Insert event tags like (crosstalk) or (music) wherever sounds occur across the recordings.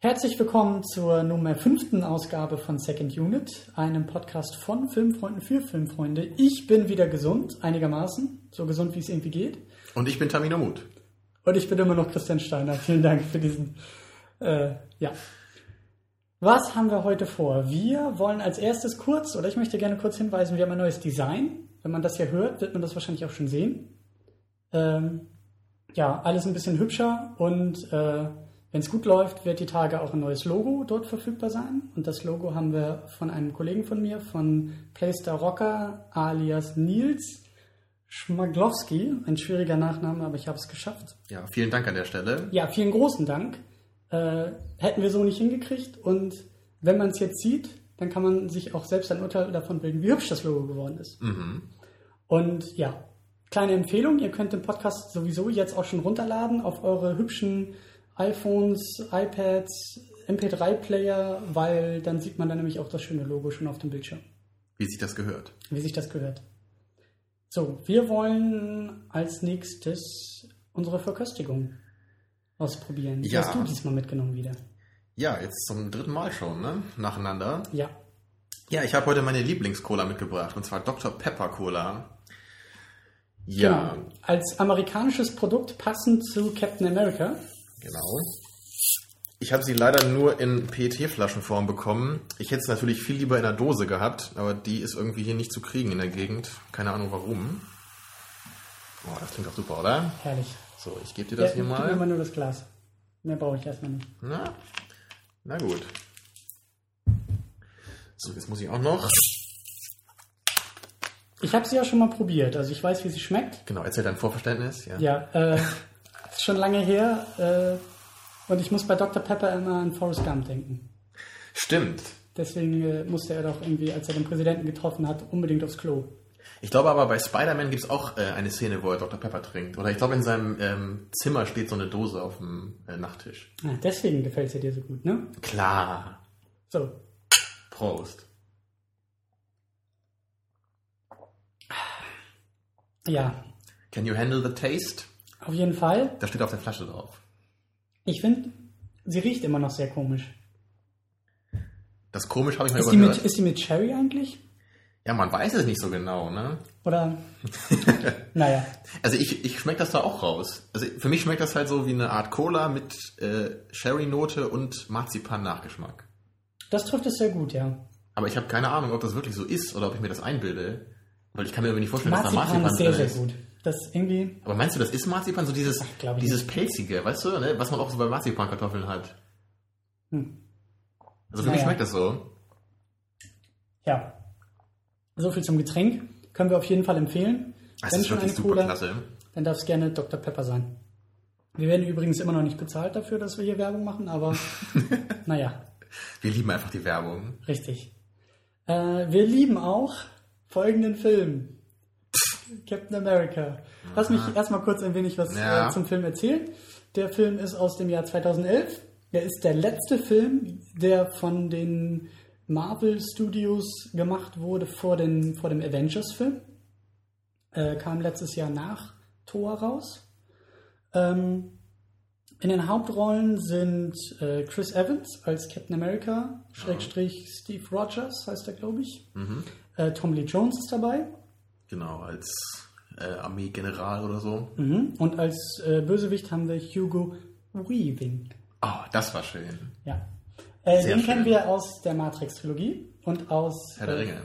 Herzlich willkommen zur Nummer fünften Ausgabe von Second Unit, einem Podcast von Filmfreunden für Filmfreunde. Ich bin wieder gesund, einigermaßen, so gesund wie es irgendwie geht. Und ich bin Tamino Mut. Und ich bin immer noch Christian Steiner. (laughs) Vielen Dank für diesen. Äh, ja. Was haben wir heute vor? Wir wollen als erstes kurz, oder ich möchte gerne kurz hinweisen, wir haben ein neues Design. Wenn man das hier hört, wird man das wahrscheinlich auch schon sehen. Ähm, ja, alles ein bisschen hübscher und äh, wenn es gut läuft, wird die Tage auch ein neues Logo dort verfügbar sein. Und das Logo haben wir von einem Kollegen von mir, von Playstar Rocker alias Nils Schmaglowski. Ein schwieriger Nachname, aber ich habe es geschafft. Ja, vielen Dank an der Stelle. Ja, vielen großen Dank. Äh, hätten wir so nicht hingekriegt. Und wenn man es jetzt sieht, dann kann man sich auch selbst ein Urteil davon bilden, wie hübsch das Logo geworden ist. Mhm. Und ja, kleine Empfehlung, ihr könnt den Podcast sowieso jetzt auch schon runterladen auf eure hübschen iPhones, iPads, MP3-Player, weil dann sieht man dann nämlich auch das schöne Logo schon auf dem Bildschirm. Wie sich das gehört. Wie sich das gehört. So, wir wollen als nächstes unsere Verköstigung ausprobieren. Die Ja. hast du diesmal mitgenommen wieder. Ja, jetzt zum dritten Mal schon, ne? Nacheinander. Ja. Ja, ich habe heute meine Lieblingscola mitgebracht, und zwar Dr. Pepper Cola. Ja, Genau. Als amerikanisches Produkt passend zu Captain America. Genau. Ich habe sie leider nur in PET-Flaschenform bekommen. Ich hätte es natürlich viel lieber in einer Dose gehabt, aber die ist irgendwie hier nicht zu kriegen in der Gegend. Keine Ahnung warum. Boah, das klingt doch super, oder? Herrlich. So, ich gebe dir das ja, hier mal. mal nur das Glas. Mehr brauche ich erstmal nicht. Na, na gut. So, jetzt muss ich auch noch. Ich habe sie ja schon mal probiert, also ich weiß, wie sie schmeckt. Genau, erzähl dein Vorverständnis. Ja. Ja, äh, (laughs) schon lange her. Äh, und ich muss bei Dr. Pepper immer an Forrest Gump denken. Stimmt. Deswegen äh, musste er doch irgendwie, als er den Präsidenten getroffen hat, unbedingt aufs Klo. Ich glaube aber bei Spider-Man gibt es auch äh, eine Szene, wo er Dr. Pepper trinkt. Oder ich glaube, in seinem ähm, Zimmer steht so eine Dose auf dem äh, Nachttisch. Ah, deswegen gefällt sie dir so gut, ne? Klar. So, Prost. ja, Can you handle the taste? Auf jeden Fall. Da steht auf der Flasche drauf. Ich finde, sie riecht immer noch sehr komisch. Das komisch habe ich mal Ist die, mit, überhört. ist die mit Cherry eigentlich? Ja, man weiß es nicht so genau, ne? Oder? (laughs) naja, Also ich, ich schmecke das da auch raus. Also für mich schmeckt das halt so wie eine Art Cola mit äh, Sherry-Note und Marzipan-Nachgeschmack. das trifft es sehr gut, ja. Aber ich habe keine Ahnung, ob das wirklich so ist oder ob ich mir das einbilde. Weil ich kann mir aber nicht vorstellen, dass da Marzipan Marzipan ist sehr, drin sehr ist. gut. Das irgendwie, Aber meinst du, das ist Marzipan? So dieses, dieses pelzige, weißt du, ne? was man auch so bei Marzipankartoffeln hat. hm, Also für mich Naja. schmeckt das so. ja. So viel zum Getränk. Können wir auf jeden Fall empfehlen. Das Wenn ist schon wirklich eine super Cola, klasse. dann darf es gerne Dr. Pepper sein. Wir werden übrigens immer noch nicht bezahlt dafür, dass wir hier Werbung machen, aber (laughs) naja, Wir lieben einfach die Werbung. richtig. Äh, wir lieben auch folgenden Film. Captain America. Lass mich erstmal kurz ein wenig was Ja. äh, zum Film erzählen. Der Film ist aus dem Jahr 2011. Er ist der letzte Film, der von den Marvel Studios gemacht wurde vor, den, vor dem Avengers-Film. Äh, kam letztes Jahr nach Thor raus. Ähm, in den Hauptrollen sind äh, Chris Evans als Captain America, Schrägstrich Steve Rogers heißt er, glaube ich. Mhm. Äh, Tom Lee Jones ist dabei. Genau, als äh, Armeegeneral oder so. Mhm. Und als äh, Bösewicht haben wir Hugo Weaving. Oh, das war schön. Ja. Äh, den kennen schön. wir aus der Matrix-Trilogie und aus. Herr der äh, Ringe.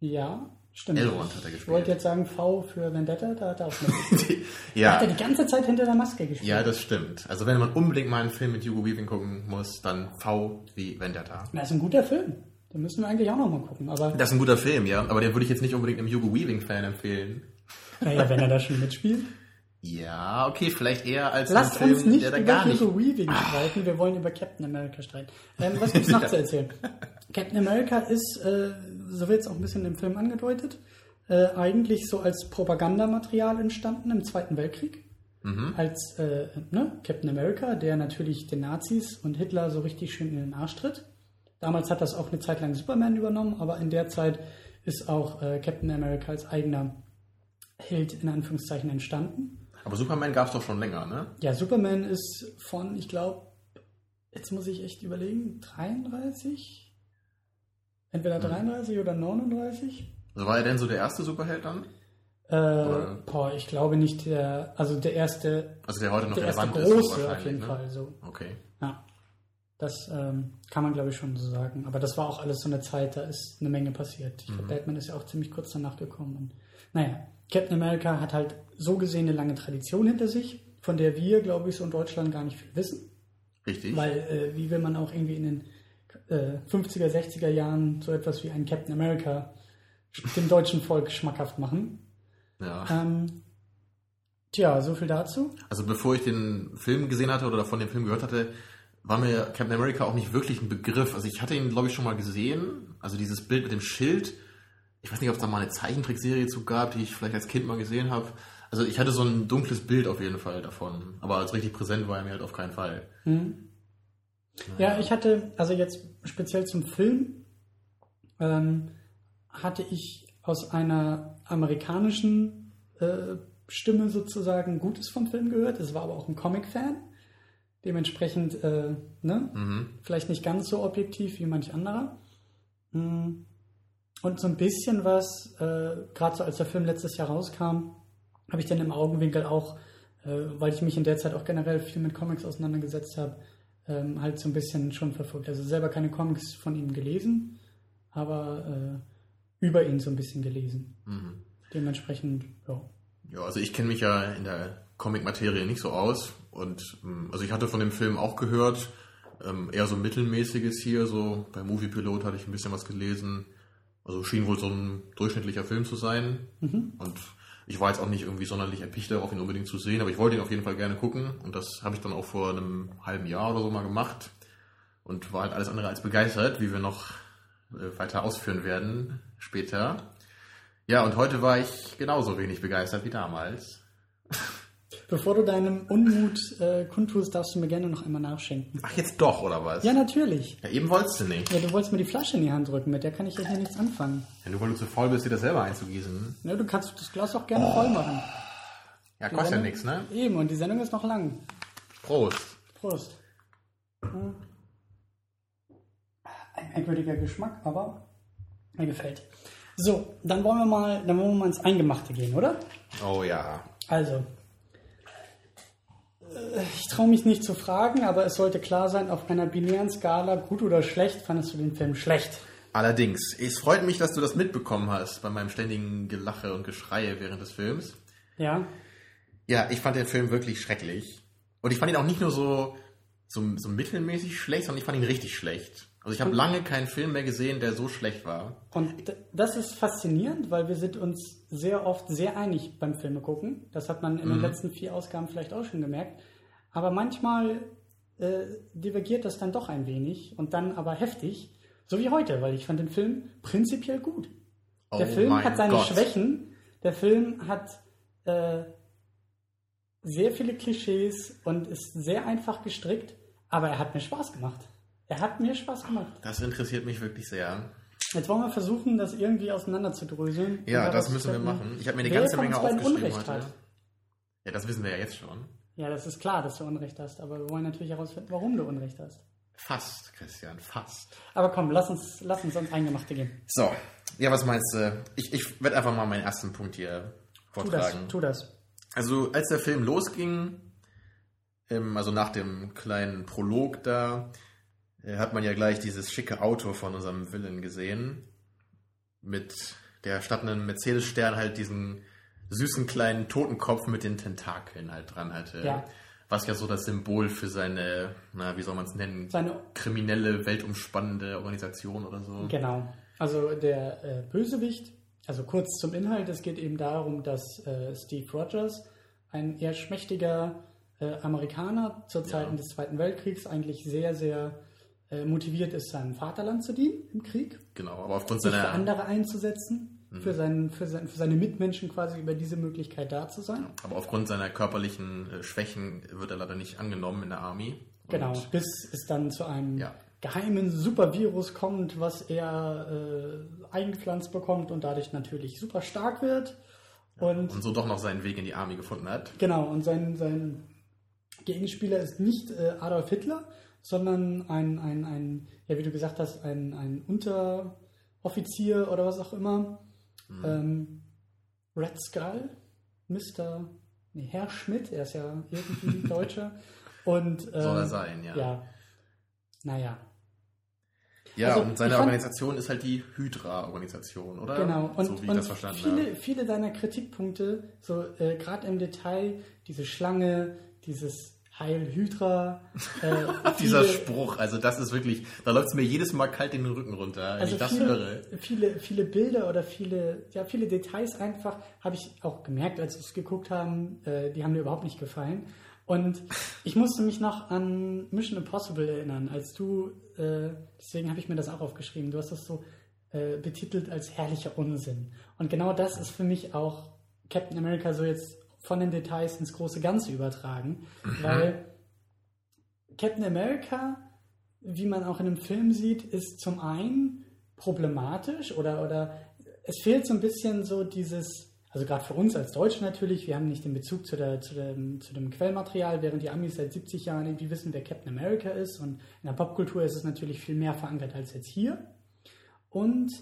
Ja, stimmt. Elrond hat er Ich gespielt. wollte jetzt sagen V für Vendetta, da hat er auch (laughs) mitgespielt. ja. Hat er die ganze Zeit hinter der Maske gespielt. ja, das stimmt. Also wenn man unbedingt mal einen Film mit Hugo Weaving gucken muss, dann V wie Vendetta. Das ist ein guter Film. Den müssen wir eigentlich auch noch mal gucken. Aber Das ist ein guter Film, ja. Aber den würde ich jetzt nicht unbedingt einem Hugo Weaving-Fan empfehlen. naja, wenn er da schon mitspielt. Ja, okay, vielleicht eher als Lasst Film, uns nicht der da über gar nicht. Hugo Weaving streiten, wir wollen über Captain America streiten. Ähm, was gibt's noch (laughs) zu erzählen? Captain America ist, äh, so wird es auch ein bisschen im Film angedeutet, äh, eigentlich so als Propagandamaterial entstanden im Zweiten Weltkrieg. Mhm. Als äh, ne, Captain America, der natürlich den Nazis und Hitler so richtig schön in den Arsch tritt. Damals hat das auch eine Zeit lang Superman übernommen, aber in der Zeit ist auch äh, Captain America als eigener Held in Anführungszeichen entstanden. Aber Superman gab es doch schon länger, ne? Ja, Superman ist von, ich glaube, jetzt muss ich echt überlegen, 33? Entweder Mhm. 33 oder 39? Also war er denn so der erste Superheld dann? Äh, boah, ich glaube nicht der, also der erste, Also der heute noch der erste relevant ist. große auf jeden ne? Fall. So. Okay. Ja. Das ähm, kann man, glaube ich, schon so sagen. Aber das war auch alles so eine Zeit, da ist eine Menge passiert. Ich glaube, Batman ist ja auch ziemlich kurz danach gekommen. Und, naja, Captain America hat halt so gesehen eine lange Tradition hinter sich, von der wir, glaube ich, so in Deutschland gar nicht viel wissen. Richtig. Weil, äh, wie will man auch irgendwie in den äh, 50er, 60er Jahren so etwas wie einen Captain America dem deutschen Volk schmackhaft machen? ja. Ähm, tja, so viel dazu. Also bevor ich den Film gesehen hatte oder davon den Film gehört hatte, war mir Captain America auch nicht wirklich ein Begriff. Also ich hatte ihn, glaube ich, schon mal gesehen. Also dieses Bild mit dem Schild. Ich weiß nicht, ob es da mal eine Zeichentrickserie zu gab, die ich vielleicht als Kind mal gesehen habe. Also ich hatte so ein dunkles Bild auf jeden Fall davon. Aber als richtig präsent war er mir halt auf keinen Fall. Ja, ich hatte, also jetzt speziell zum Film, ähm, hatte ich aus einer amerikanischen äh, Stimme sozusagen Gutes vom Film gehört. Es war aber auch ein Comic-Fan. Dementsprechend, äh, ne? Mhm. Vielleicht nicht ganz so objektiv wie manch anderer. Mm. Und so ein bisschen was, äh, gerade so als der Film letztes Jahr rauskam, habe ich dann im Augenwinkel auch, äh, weil ich mich in der Zeit auch generell viel mit Comics auseinandergesetzt habe, ähm, halt so ein bisschen schon verfolgt. Also selber keine Comics von ihm gelesen, aber äh, über ihn so ein bisschen gelesen. Mhm. Dementsprechend, ja. Ja, also ich kenne mich ja in der Comic-Materie nicht so aus. Und ähm, also ich hatte von dem Film auch gehört, ähm, eher so mittelmäßiges hier, so bei Movie Pilot hatte ich ein bisschen was gelesen. Also schien wohl so ein durchschnittlicher Film zu sein. Und ich war jetzt auch nicht irgendwie sonderlich erpicht darauf, ihn unbedingt zu sehen, aber ich wollte ihn auf jeden Fall gerne gucken. Und das habe ich dann auch vor einem halben Jahr oder so mal gemacht. Und war halt alles andere als begeistert, wie wir noch äh, weiter ausführen werden später. Ja, und heute war ich genauso wenig begeistert wie damals. (laughs) Bevor du deinem Unmut äh, kundtust, darfst du mir gerne noch einmal nachschenken. Ach, jetzt doch, oder was? Ja, natürlich. Ja, eben wolltest du nicht. Ja, du wolltest mir die Flasche in die Hand drücken, mit der kann ich ja hier nichts anfangen. Ja, nur weil du zu faul bist, dir das selber einzugießen. Ja, du kannst das Glas auch gerne voll machen. Ja, kostet ja Sendung- nichts, ne? Eben, und die Sendung ist noch lang. Prost. Prost. Hm. Ein merkwürdiger Geschmack, aber mir gefällt. So, dann wollen wir mal, dann wollen wir mal ins Eingemachte gehen, oder? Oh ja. Also, traue mich nicht zu fragen, aber es sollte klar sein, auf einer binären Skala, gut oder schlecht, fandest du den Film schlecht? Allerdings, es freut mich, dass du das mitbekommen hast bei meinem ständigen Gelache und Geschreie während des Films. Ja? Ja, ich fand den Film wirklich schrecklich. Und ich fand ihn auch nicht nur so, so, so mittelmäßig schlecht, sondern ich fand ihn richtig schlecht. Also ich habe lange keinen Film mehr gesehen, der so schlecht war. Und das ist faszinierend, weil wir sind uns sehr oft sehr einig beim Filme gucken. Das hat man in den letzten vier Ausgaben vielleicht auch schon gemerkt. Aber manchmal äh, divergiert das dann doch ein wenig und dann aber heftig. So wie heute, weil ich fand den Film prinzipiell gut. Der Oh Film mein hat seine Gott. Schwächen. Der Film hat äh, sehr viele Klischees und ist sehr einfach gestrickt, aber er hat mir Spaß gemacht. Er hat mir Spaß gemacht. Das interessiert mich wirklich sehr. Jetzt wollen wir versuchen, das irgendwie auseinanderzudröseln. Ja, das müssen wir machen. Ich habe mir eine wer ganze Menge aufgeschrieben heute. Ja, das wissen wir ja jetzt schon. Ja, das ist klar, dass du Unrecht hast, aber wir wollen natürlich herausfinden, warum du Unrecht hast. Fast, Christian, fast. Aber komm, lass uns, lass uns ans Eingemachte gehen. So, ja, was meinst du? Ich, ich werde einfach mal meinen ersten Punkt hier Tu das, vortragen. tu das. Also, als der Film losging, also nach dem kleinen Prolog da, äh, hat man ja gleich dieses schicke Auto von unserem Villain gesehen. Mit der statt einem Mercedes-Stern halt diesen süßen kleinen Totenkopf mit den Tentakeln halt dran hatte. Ja. Was ja so das Symbol für seine, na, wie soll man es nennen? Seine, kriminelle, weltumspannende Organisation oder so. genau. Also der äh, Bösewicht, also kurz zum Inhalt, es geht eben darum, dass äh, Steve Rogers, ein eher schmächtiger äh, Amerikaner zur Zeiten Ja. des Zweiten Weltkriegs, eigentlich sehr, sehr äh, motiviert ist, seinem Vaterland zu dienen im Krieg. Genau, aber aufgrund sich für seiner, andere einzusetzen, für, seinen, für, sein, für seine Mitmenschen quasi über diese Möglichkeit da zu sein. aber aufgrund seiner körperlichen äh, Schwächen wird er leider nicht angenommen in der Army. Genau, bis es dann zu einem Ja. geheimen Supervirus kommt, was er äh, eingepflanzt bekommt und dadurch natürlich super stark wird. Und Und so doch noch seinen Weg in die Army gefunden hat. genau, und sein, sein Gegenspieler ist nicht äh, Adolf Hitler, sondern ein, ein, ein ja, wie du gesagt hast, ein, ein Unteroffizier oder was auch immer. Mhm. Ähm, Red Skull, Mr. Nee, Herr Schmidt, er ist ja irgendwie (laughs) Deutscher. Und, ähm, Soll er sein, ja. Ja. Naja. Ja, Also, und seine fand- Organisation ist halt die Hydra-Organisation, oder? Genau, und, so wie ich und das verstanden viele, habe. viele deiner Kritikpunkte, so äh, gerade im Detail, diese Schlange, dieses Heil Hydra, äh, (laughs) Dieser Spruch, also das ist wirklich, da läuft es mir jedes Mal kalt den Rücken runter, wenn also ich das viele, höre. viele, viele Bilder oder viele, ja, viele Details einfach, habe ich auch gemerkt, als wir es geguckt haben, äh, die haben mir überhaupt nicht gefallen. Und ich musste mich noch an Mission Impossible erinnern, als du, äh, deswegen habe ich mir das auch aufgeschrieben, du hast das so äh, betitelt als herrlicher Unsinn. Und genau das ist für mich auch Captain America so jetzt von den Details ins große Ganze übertragen, weil Captain America, wie man auch in einem Film sieht, ist zum einen problematisch oder, oder es fehlt so ein bisschen so dieses, also gerade für uns als Deutsche natürlich, wir haben nicht den Bezug zu, der, zu, dem, zu dem Quellmaterial, während die Amis seit 70 Jahren irgendwie wissen, wer Captain America ist und in der Popkultur ist es natürlich viel mehr verankert als jetzt hier. Und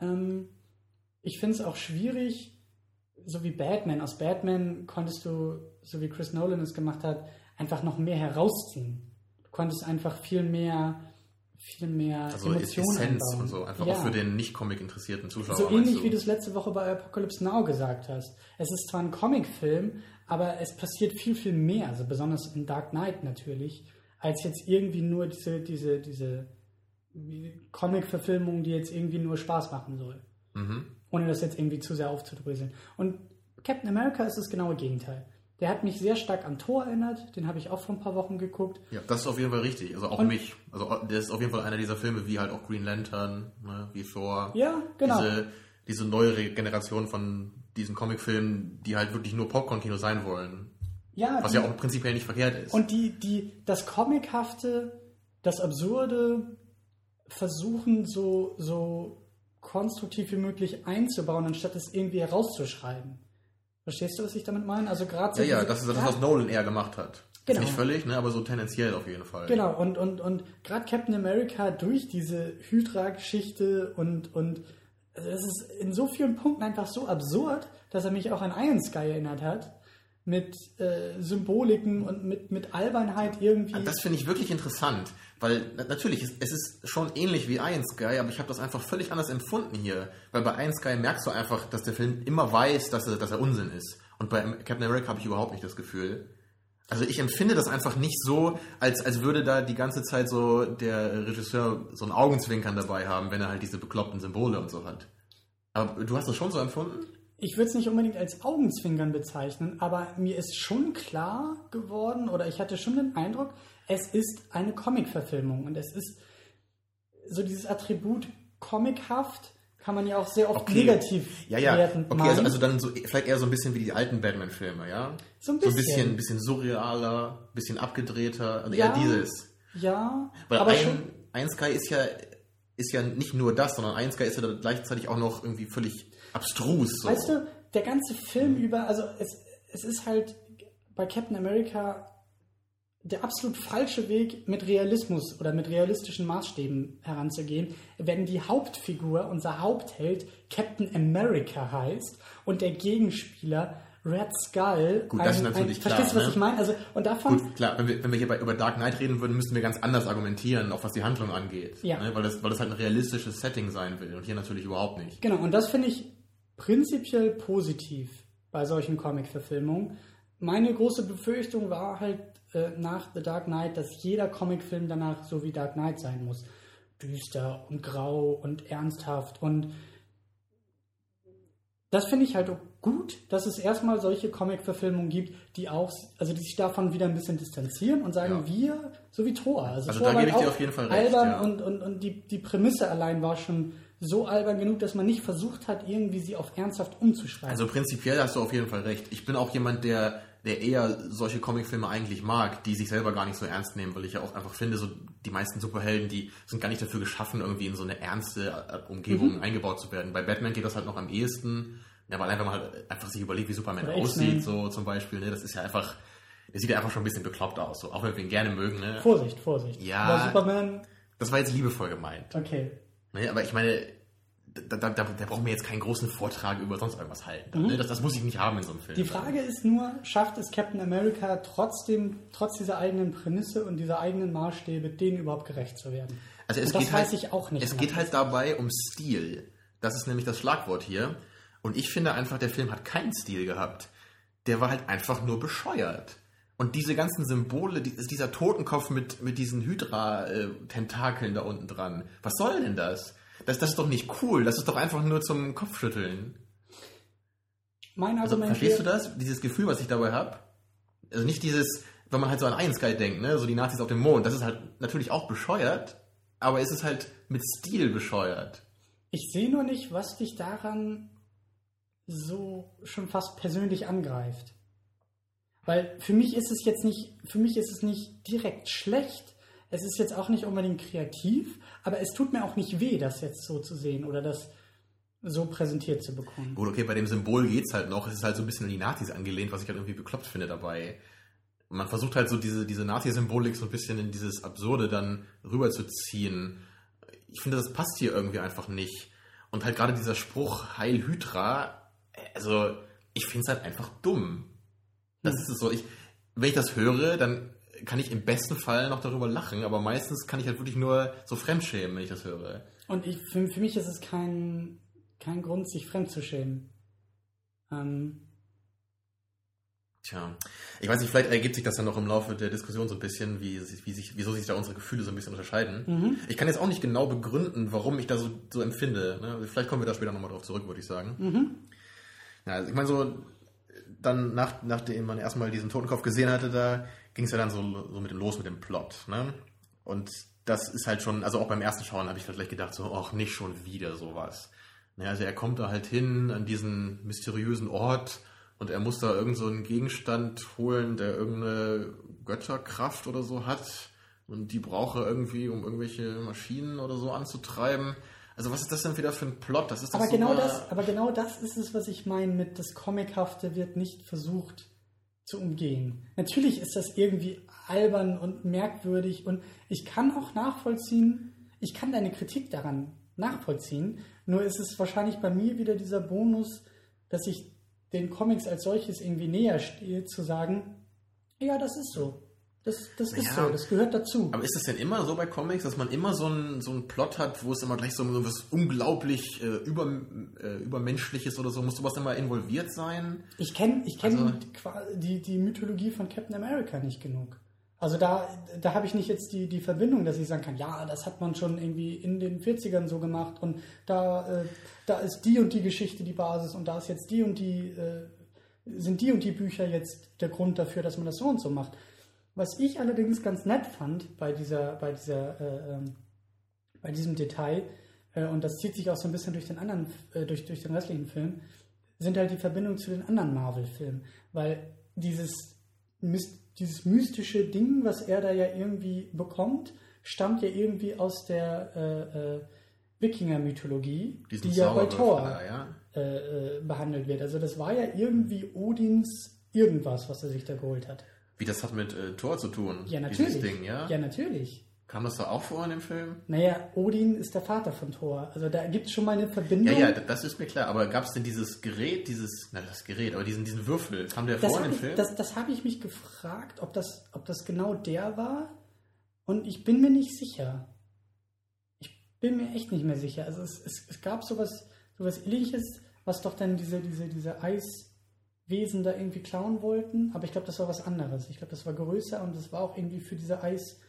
ähm, ich finde es auch schwierig, so wie Batman. Aus Batman konntest du, so wie Chris Nolan es gemacht hat, einfach noch mehr herausziehen. Du konntest einfach viel mehr, viel mehr Also Emotionen Essenz einbauen. und so, einfach Ja. auch für den nicht Comic-interessierten Zuschauer. So ähnlich wie du es letzte Woche bei Apocalypse Now gesagt hast. Es ist zwar ein Comicfilm, aber es passiert viel, viel mehr, also besonders in Dark Knight natürlich, als jetzt irgendwie nur diese, diese, diese Comic-Verfilmung, die jetzt irgendwie nur Spaß machen soll. Mhm. Ohne das jetzt irgendwie zu sehr aufzudröseln. Und Captain America ist das genaue Gegenteil. Der hat mich sehr stark an Thor erinnert, den habe ich auch vor ein paar Wochen geguckt. Ja, das ist auf jeden Fall richtig. Also auch Und- mich. Also der ist auf jeden Fall einer dieser Filme, wie halt auch Green Lantern, ne, wie Thor. Ja, genau. Diese, diese neuere Generation von diesen Comicfilmen, die halt wirklich nur Popcorn-Kino sein wollen. Ja, Was die- ja auch prinzipiell nicht verkehrt ist. Und die, die, das Comichafte, das Absurde versuchen so, so konstruktiv wie möglich einzubauen, anstatt es irgendwie herauszuschreiben. Verstehst du, was ich damit meine? Also gerade so ja, ja, das ist das, was Nolan eher gemacht hat. Genau. Nicht völlig, ne, aber so tendenziell auf jeden Fall. Genau, und, und, und gerade Captain America durch diese Hydra-Geschichte und, und also es ist in so vielen Punkten einfach so absurd, dass er mich auch an Iron Sky erinnert hat. Mit äh, Symboliken und mit, mit Albernheit irgendwie. Das finde ich wirklich interessant, weil na- natürlich, es, es ist schon ähnlich wie Iron Sky, aber ich habe das einfach völlig anders empfunden hier. Weil bei Iron Sky merkst du einfach, dass der Film immer weiß, dass er, dass er Unsinn ist. Und bei Captain America habe ich überhaupt nicht das Gefühl. Also ich empfinde das einfach nicht so, als, als würde da die ganze Zeit so der Regisseur so ein Augenzwinkern dabei haben, wenn er halt diese bekloppten Symbole und so hat. Aber du hast das schon so empfunden? Ich würde es nicht unbedingt als Augenzwinkern bezeichnen, aber mir ist schon klar geworden oder ich hatte schon den Eindruck, es ist eine Comic-Verfilmung und es ist so dieses Attribut comichaft kann man ja auch sehr oft Okay. negativ Ja, ja. wertend Okay, also, meinen. also dann so vielleicht eher so ein bisschen wie die alten Batman-Filme, ja? So ein So ein bisschen. bisschen, bisschen surrealer, ein bisschen abgedrehter, also Ja. eher dieses. ja, Weil aber ein, schon ein Sky ist ja, ist ja nicht nur das, sondern ein Sky ist ja gleichzeitig auch noch irgendwie völlig abstrus. So. Weißt du, der ganze Film über, also es, es ist halt bei Captain America der absolut falsche Weg, mit Realismus oder mit realistischen Maßstäben heranzugehen, wenn die Hauptfigur, unser Hauptheld, Captain America heißt und der Gegenspieler Red Skull. Gut, das ist natürlich klar, Verstehst du, was ne? ich meine? Also, und davon, Gut, klar, wenn wir, wenn wir hier bei, über Dark Knight reden würden, müssten wir ganz anders argumentieren, auch was die Handlung angeht. Ja. Ne? Weil, das, weil das halt ein realistisches Setting sein will und hier natürlich überhaupt nicht. Genau, und das finde ich prinzipiell positiv bei solchen Comic-Verfilmungen. Meine große Befürchtung war halt äh, nach The Dark Knight, dass jeder Comicfilm danach so wie Dark Knight sein muss. Düster und grau und ernsthaft und das finde ich halt gut, dass es erstmal solche Comic-Verfilmungen gibt, die auch, also die sich davon wieder ein bisschen distanzieren und sagen, Ja. wir, so wie Thor. Also, Also Thor da war gebe ich dir auf jeden Fall recht, Albern ja. und, und, und die, die Prämisse allein war schon so albern genug, dass man nicht versucht hat, irgendwie sie auf ernsthaft umzuschreiben. Also prinzipiell hast du auf jeden Fall recht. Ich bin auch jemand, der, der eher solche Comicfilme eigentlich mag, die sich selber gar nicht so ernst nehmen, weil ich ja auch einfach finde, so die meisten Superhelden, die sind gar nicht dafür geschaffen, irgendwie in so eine ernste äh, Umgebung Mhm. eingebaut zu werden. Bei Batman geht das halt noch am ehesten. Ja, weil einfach mal einfach sich überlegt, wie Superman Oder aussieht, so zum Beispiel. Ne? Das ist ja einfach, Der sieht ja einfach schon ein bisschen bekloppt aus, so, auch wenn wir ihn gerne mögen, ne? Vorsicht, Vorsicht. Ja. Aber Superman, Das war jetzt liebevoll gemeint. okay. Ne? Aber ich meine, da, da, da, da brauchen wir jetzt keinen großen Vortrag über sonst irgendwas halten. Ne? Das, das muss ich nicht haben in so einem Film. Die Frage ist nur, schafft es Captain America trotzdem, trotz dieser eigenen Prämisse und dieser eigenen Maßstäbe, denen überhaupt gerecht zu werden? Also es Und das geht weiß halt, ich auch nicht. Es geht halt dabei um Stil. Das ist nämlich das Schlagwort hier. Und ich finde einfach, der Film hat keinen Stil gehabt. Der war halt einfach nur bescheuert. Und diese ganzen Symbole, die- dieser Totenkopf mit, mit diesen Hydra-Tentakeln da unten dran. Was soll denn das? das? Das ist doch nicht cool. Das ist doch einfach nur zum Kopfschütteln. mein Also, Argument verstehst du das? Dieses Gefühl, was ich dabei habe? Also nicht dieses, wenn man halt so an Iron Sky denkt, ne? so die Nazis auf dem Mond. Das ist halt natürlich auch bescheuert, aber es ist halt mit Stil bescheuert. Ich sehe nur nicht, was dich daran so schon fast persönlich angreift. Weil für mich ist es jetzt nicht, für mich ist es nicht direkt schlecht. Es ist jetzt auch nicht unbedingt kreativ, aber es tut mir auch nicht weh, das jetzt so zu sehen oder das so präsentiert zu bekommen. Gut, okay, bei dem Symbol geht's halt noch. Es ist halt so ein bisschen an die Nazis angelehnt, was ich halt irgendwie bekloppt finde dabei. Man versucht halt so diese, diese Nazi-Symbolik so ein bisschen in dieses Absurde dann rüberzuziehen. Ich finde, das passt hier irgendwie einfach nicht. Und halt gerade dieser Spruch Heil Hydra, also ich finde es halt einfach dumm. Das ist es so. Ich, wenn ich das höre, dann kann ich im besten Fall noch darüber lachen, aber meistens kann ich halt wirklich nur so fremdschämen, wenn ich das höre. Und ich, für, für mich ist es kein, kein Grund, sich fremd zu schämen. Ähm, Tja, ich weiß nicht, vielleicht ergibt sich das dann noch im Laufe der Diskussion so ein bisschen, wie, wie sich, wieso sich da unsere Gefühle so ein bisschen unterscheiden. Mhm. Ich kann jetzt auch nicht genau begründen, warum ich da so, so empfinde. Ne? Vielleicht kommen wir da später nochmal drauf zurück, würde ich sagen. Mhm. Ja, also ich meine, so dann, nach, nachdem man erstmal diesen Totenkopf gesehen hatte, da ging es ja dann so, so mit dem los mit dem Plot. Ne? Und das ist halt schon, also auch beim ersten Schauen habe ich halt gleich gedacht, so, ach, nicht schon wieder sowas. Ne, also er kommt da halt hin an diesen mysteriösen Ort und er muss da irgend so Gegenstand holen, der irgendeine Götterkraft oder so hat. Und die brauche er irgendwie, um irgendwelche Maschinen oder so anzutreiben. Also was ist das denn wieder für ein Plot? Das ist doch aber, genau das, aber genau das ist es, was ich meine mit das Comichafte wird nicht versucht zu umgehen. Natürlich ist das irgendwie albern und merkwürdig und ich kann auch nachvollziehen, ich kann deine Kritik daran nachvollziehen, nur ist es wahrscheinlich bei mir wieder dieser Bonus, dass ich den Comics als solches irgendwie näher stehe, zu sagen, ja, das ist so. Das, das ist Ja. so, das gehört dazu. Aber ist es denn immer so bei Comics, dass man immer so einen, so einen Plot hat, wo es immer gleich so was unglaublich äh, über, äh, übermenschliches oder so? Muss sowas immer involviert sein? Ich kenne ich kenn Also- die, die Mythologie von Captain America nicht genug. Also da, da habe ich nicht jetzt die, die Verbindung, dass ich sagen kann, ja, das hat man schon irgendwie in den 40ern so gemacht und da, äh, da ist die und die Geschichte die Basis und da ist jetzt die und die, äh, sind die und die Bücher jetzt der Grund dafür, dass man das so und so macht. Was ich allerdings ganz nett fand bei dieser, bei dieser, äh, ähm, bei diesem Detail, äh, und das zieht sich auch so ein bisschen durch den anderen, äh, durch, durch den restlichen Film, sind halt die Verbindungen zu den anderen Marvel-Filmen. Weil dieses, dieses mystische Ding, was er da ja irgendwie bekommt, stammt ja irgendwie aus der äh, äh, Wikinger-Mythologie, die ja bei Thor ja? äh, behandelt wird. Also das war ja irgendwie Odins irgendwas, was er sich da geholt hat. Wie das hat mit äh, Thor zu tun? Ja, natürlich. Dieses Ding, ja? Ja, natürlich. Kam das da auch vor in dem Film? Naja, Odin ist der Vater von Thor. Also da gibt es schon mal eine Verbindung. Ja, ja, das ist mir klar. Aber gab es denn dieses Gerät, dieses, na das Gerät, aber diesen, diesen Würfel, kam der Das vor in habe dem ich, Film? das, das hab ich mich gefragt, ob das, ob das genau der war. Und ich bin mir nicht sicher. Ich bin mir echt nicht mehr sicher. Also es, es, es gab sowas, sowas ähnliches, was doch dann diese, diese, diese Eiswesen da irgendwie klauen wollten. Aber ich glaube, das war was anderes. Ich glaube, das war größer und das war auch irgendwie für diese Eis.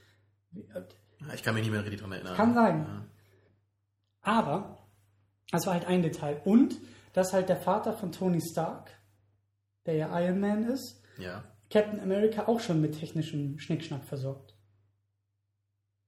Ja, ich kann mich nicht mehr richtig dran erinnern. Kann sein. Ja. Aber das war halt ein Detail. Und dass halt der Vater von Tony Stark, der ja Iron Man ist, ja. Captain America auch schon mit technischem Schnickschnack versorgt.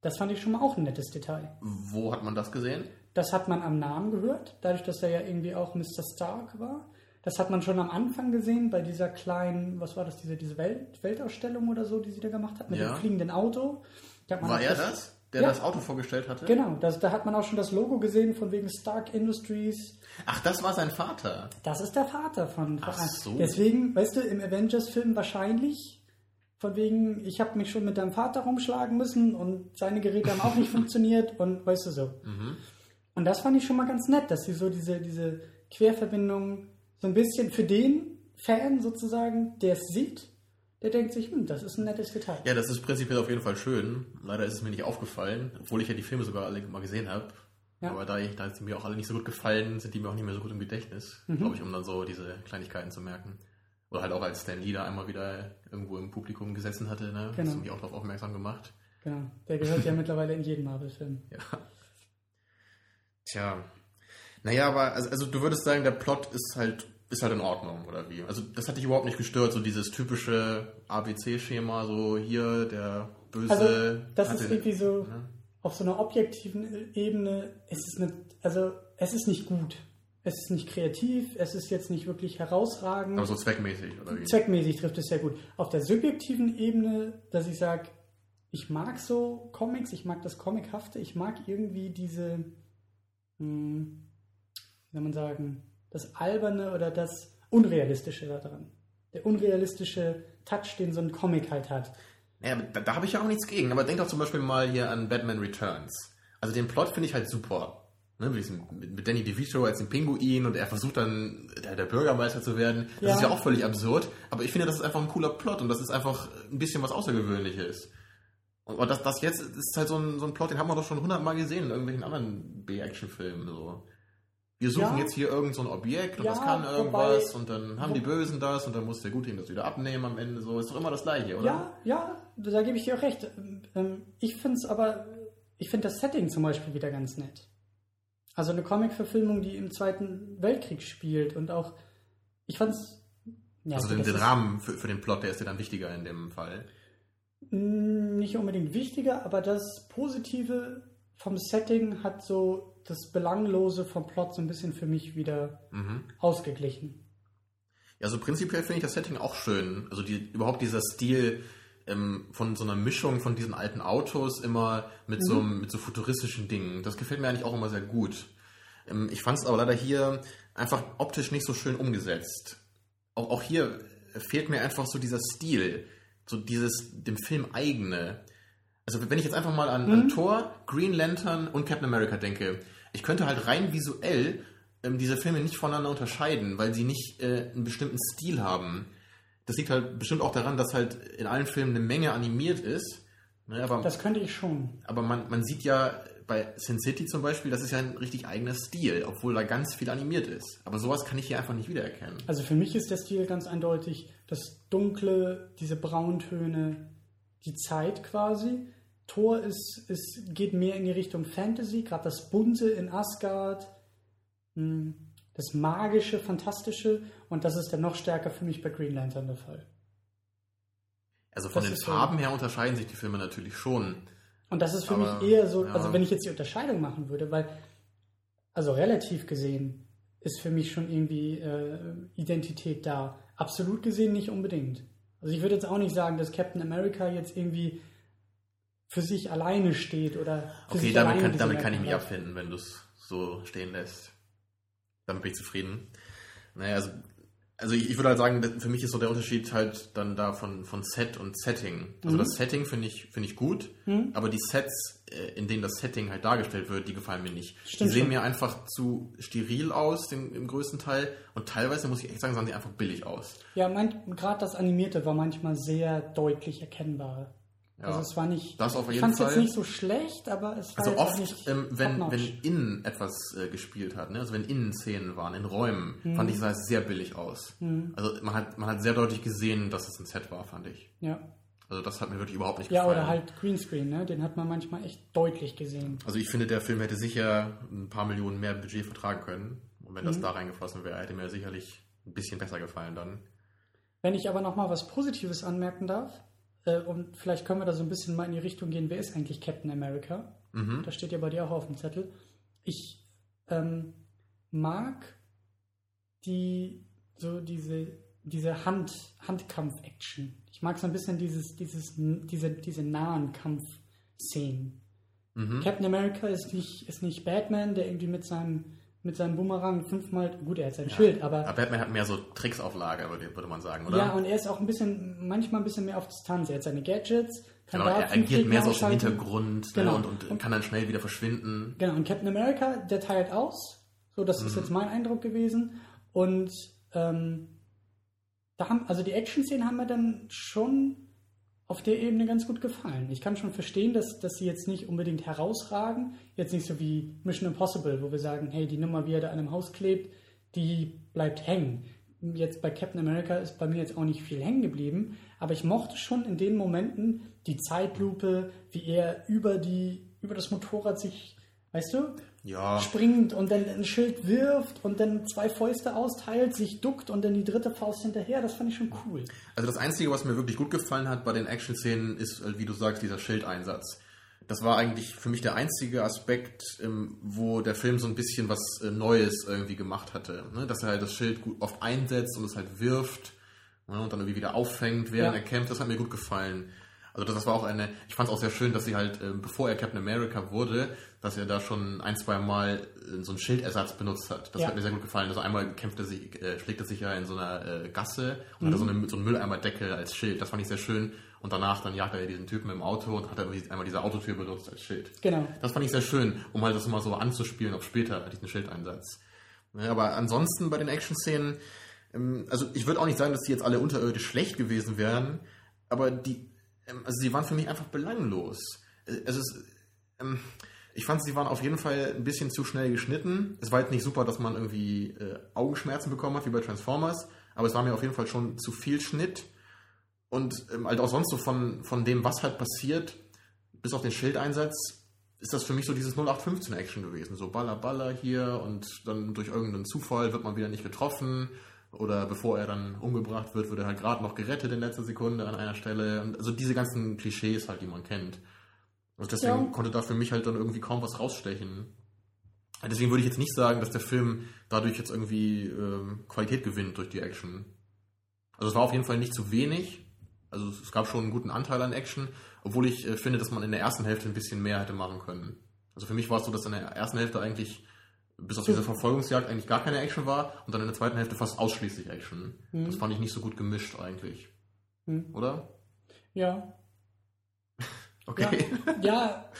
Das fand ich schon mal auch ein nettes Detail. Wo hat man das gesehen? Das hat man am Namen gehört, dadurch, dass er ja irgendwie auch Mr. Stark war. Das hat man schon am Anfang gesehen bei dieser kleinen, was war das, diese, diese Welt, Weltausstellung oder so, die sie da gemacht hat, mit Ja. dem fliegenden Auto. War er das, der Ja. das Auto vorgestellt hatte? Genau, das, da hat man auch schon das Logo gesehen von wegen Stark Industries. Ach, das war sein Vater. Das ist der Vater von. Ach so. Deswegen, weißt du, im Avengers-Film wahrscheinlich von wegen, ich habe mich schon mit deinem Vater rumschlagen müssen und seine Geräte haben auch nicht (laughs) funktioniert und weißt du so. Mhm. Und das fand ich schon mal ganz nett, dass sie so diese, diese Querverbindung so ein bisschen für den Fan sozusagen, der es sieht, der denkt sich, hm, das ist ein nettes Detail. Ja, das ist prinzipiell auf jeden Fall schön. Leider ist es mir nicht aufgefallen, obwohl ich ja die Filme sogar alle mal gesehen habe. Ja. Aber da, ich, da sie mir auch alle nicht so gut gefallen, sind die mir auch nicht mehr so gut im Gedächtnis, Mhm. glaube ich, um dann so diese Kleinigkeiten zu merken. Oder halt auch als Stan Lee da einmal wieder irgendwo im Publikum gesessen hatte, ne? Genau. Hast du mich auch darauf aufmerksam gemacht. Genau. Der gehört ja (laughs) mittlerweile in jeden Marvel-Film. Ja. Tja. Naja, aber also, also du würdest sagen, der Plot ist halt ist halt in Ordnung, oder wie? Also das hat dich überhaupt nicht gestört, so dieses typische ABC-Schema, so hier der böse. Also, das hatte- ist irgendwie so ne? auf so einer objektiven Ebene, es ist eine, also es ist nicht gut. Es ist nicht kreativ, es ist jetzt nicht wirklich herausragend. Aber so zweckmäßig, oder wie? Zweckmäßig trifft es sehr gut. Auf der subjektiven Ebene, dass ich sage, ich mag so Comics, ich mag das Comichafte, ich mag irgendwie diese, hm, wie soll man sagen, das Alberne oder das Unrealistische daran. Der unrealistische Touch, den so ein Comic halt hat. Naja, aber da, da habe ich ja auch nichts gegen. Aber denk doch zum Beispiel mal hier an Batman Returns. Also den Plot finde ich halt super. Ne, mit Danny DeVito als den Pinguin und er versucht dann der, der Bürgermeister zu werden. Das Ja. ist ja auch völlig absurd. Aber ich finde, das ist einfach ein cooler Plot und das ist einfach ein bisschen was Außergewöhnliches. Und, und das, das jetzt ist halt so ein, so ein Plot, den haben wir doch schon hundertmal gesehen in irgendwelchen anderen B-Action-Filmen. So. Wir suchen Ja. jetzt hier irgend so ein Objekt und Ja, das kann wobei- irgendwas und dann haben die Bösen das und dann muss der Gute ihm das wieder abnehmen am Ende. So ist doch immer das Gleiche, oder? Ja, ja, da gebe ich dir auch recht. Ähm, Ich finde es aber, ich finde das Setting zum Beispiel wieder ganz nett. Also eine Comic-Verfilmung, die im Zweiten Weltkrieg spielt und auch, ich fand es, ja, Also den, den Rahmen für, für den Plot, der ist dir dann wichtiger in dem Fall. mm, nicht unbedingt wichtiger, aber das Positive vom Setting hat so das Belanglose vom Plot so ein bisschen für mich wieder Mhm. ausgeglichen. Ja, also prinzipiell finde ich das Setting auch schön. Also die, überhaupt dieser Stil ähm, von so einer Mischung von diesen alten Autos immer mit, so, Mhm. mit so futuristischen Dingen. Das gefällt mir eigentlich auch immer sehr gut. Ähm, ich fand es aber leider hier einfach optisch nicht so schön umgesetzt. Auch, auch hier fehlt mir einfach so dieser Stil, so dieses dem Film eigene. Also wenn ich jetzt einfach mal an, Mhm. an Thor, Green Lantern und Captain America denke, ich könnte halt rein visuell ähm, diese Filme nicht voneinander unterscheiden, weil sie nicht äh, einen bestimmten Stil haben. Das liegt halt bestimmt auch daran, dass halt in allen Filmen eine Menge animiert ist. Ne, aber Das könnte ich schon. aber man, man sieht ja bei Sin City zum Beispiel, das ist ja ein richtig eigener Stil, obwohl da ganz viel animiert ist. Aber sowas kann ich hier einfach nicht wiedererkennen. Also für mich ist der Stil ganz eindeutig das Dunkle, diese Brauntöne, die Zeit quasi. Thor ist, ist, geht mehr in die Richtung Fantasy, gerade das Bunte in Asgard, mh, das Magische, Fantastische und das ist dann noch stärker für mich bei Green Lantern der Fall. Also von Das den Farben her unterscheiden sich die Filme natürlich schon. Und das ist für Aber, mich eher so, ja. also wenn ich jetzt die Unterscheidung machen würde, weil, also relativ gesehen, ist für mich schon irgendwie äh, Identität da. Absolut gesehen nicht unbedingt. Also ich würde jetzt auch nicht sagen, dass Captain America jetzt irgendwie für sich alleine steht oder für Okay, sich damit alleine kann, damit kann ich mich hat. abfinden, wenn du es so stehen lässt. Damit bin ich zufrieden. Naja, also, also ich, ich würde halt sagen, für mich ist so der Unterschied halt dann da von, von Set und Setting. Also Mhm. das Setting finde ich, finde ich gut, Mhm. aber die Sets, äh, in denen das Setting halt dargestellt wird, die gefallen mir nicht. Stimmt die sehen schon. mir einfach zu steril aus, den, im größten Teil. Und teilweise, muss ich echt sagen, sahen sie einfach billig aus. Ja, gerade das Animierte war manchmal sehr deutlich erkennbar. Ja. Also es war nicht. Das auf ich jeden fand es jetzt nicht so schlecht, aber es war Also oft, nicht ähm, wenn, wenn innen etwas äh, gespielt hat, ne? also wenn innen Szenen waren, in Räumen, Mhm. fand ich, sah es sehr billig aus. Also man hat, man hat sehr deutlich gesehen, dass es ein Set war, fand ich. ja. Also das hat mir wirklich überhaupt nicht ja, gefallen. oder halt Greenscreen, ne? Den hat man manchmal echt deutlich gesehen. Also ich finde, der Film hätte sicher ein paar Millionen mehr Budget vertragen können. Und wenn das Mhm. da reingeflossen wäre, hätte mir sicherlich ein bisschen besser gefallen dann. Wenn ich aber noch mal was Positives anmerken darf, äh, und vielleicht können wir da so ein bisschen mal in die Richtung gehen, wer ist eigentlich Captain America? Mhm. Das steht ja bei dir auch auf dem Zettel. Ich ähm, mag die so diese diese Hand Handkampf-Action. Ich mag so ein bisschen dieses dieses diese diese nahen Kampfszenen. Mhm. Captain America ist nicht ist nicht Batman, der irgendwie mit seinem mit seinem Boomerang fünfmal, gut, er hat sein Schild, aber Aber Batman hat mehr so Tricks auf Lager, würde man sagen, oder? ja, und er ist auch ein bisschen, manchmal ein bisschen mehr auf Distanz. Er hat seine Gadgets, kann Genau, er agiert mehr so aus dem Hintergrund Genau. ne, und, und kann dann schnell wieder verschwinden. Genau, und Captain America, der teilt aus. So, das Mhm. ist jetzt mein Eindruck gewesen. Und ähm, da haben, also die Action-Szenen haben mir dann schon auf der Ebene ganz gut gefallen. Ich kann schon verstehen, dass, dass sie jetzt nicht unbedingt herausragen. Jetzt nicht so wie Mission Impossible, wo wir sagen, hey, die Nummer, wie er da an einem Haus klebt, die bleibt hängen. Jetzt bei Captain America ist bei mir jetzt auch nicht viel hängen geblieben, aber ich mochte schon in den Momenten die Zeitlupe, wie er über die, über das Motorrad sich, weißt du, Ja, springt und dann ein Schild wirft und dann zwei Fäuste austeilt, sich duckt und dann die dritte Faust hinterher. Das fand ich schon cool. also das Einzige, was mir wirklich gut gefallen hat bei den Action-Szenen, ist, äh, wie du sagst, dieser Schildeinsatz. Das war eigentlich für mich der einzige Aspekt, ähm, wo der Film so ein bisschen was äh, Neues irgendwie gemacht hatte. Ne? Dass er halt das Schild gut oft einsetzt und es halt wirft ne? und dann irgendwie wieder auffängt, während Ja. er kämpft. Das hat mir gut gefallen. Also das, war auch eine, ich fand es auch sehr schön, dass sie halt, äh, bevor er Captain America wurde, dass er da schon ein, zwei Mal äh, so einen Schildersatz benutzt hat. Das Ja. hat mir sehr gut gefallen. Also einmal kämpft er sich, äh, schlägt er sich ja in so einer äh, Gasse und hat da so, eine, so einen Mülleimerdeckel als Schild. Das fand ich sehr schön. Und danach dann jagt er diesen Typen im Auto und hat er irgendwie einmal diese Autotür benutzt als Schild. Genau. Das fand ich sehr schön, um halt das mal so anzuspielen auf später, diesen Schildeinsatz. Ja, aber ansonsten bei den Action-Szenen, ähm, also ich würde auch nicht sagen, dass die jetzt alle unterirdisch schlecht gewesen wären, aber die, ähm, also sie waren für mich einfach belanglos. Äh, Es ist, ähm, ich fand, sie waren auf jeden Fall ein bisschen zu schnell geschnitten. Es war jetzt nicht super, dass man irgendwie äh, Augenschmerzen bekommen hat, wie bei Transformers, aber es war mir auf jeden Fall schon zu viel Schnitt. Und ähm, halt auch sonst so von, von dem, was halt passiert, bis auf den Schildeinsatz, ist das für mich so dieses 0815-Action gewesen. So Baller, Baller hier und dann durch irgendeinen Zufall wird man wieder nicht getroffen. Oder bevor er dann umgebracht wird, wird er halt gerade noch gerettet in letzter Sekunde an einer Stelle. Und also diese ganzen Klischees halt, die man kennt. Und deswegen Ja. konnte da für mich halt dann irgendwie kaum was rausstechen. Deswegen würde ich jetzt nicht sagen, dass der Film dadurch jetzt irgendwie ähm, Qualität gewinnt durch die Action. Also es war auf jeden Fall nicht zu wenig. Also es gab schon einen guten Anteil an Action, obwohl ich äh, finde, dass man in der ersten Hälfte ein bisschen mehr hätte machen können. Also für mich war es so, dass in der ersten Hälfte eigentlich bis auf diese Verfolgungsjagd eigentlich gar keine Action war und dann in der zweiten Hälfte fast ausschließlich Action. Das fand ich nicht so gut gemischt eigentlich. Hm. Oder? Ja. Okay. Ja. ja.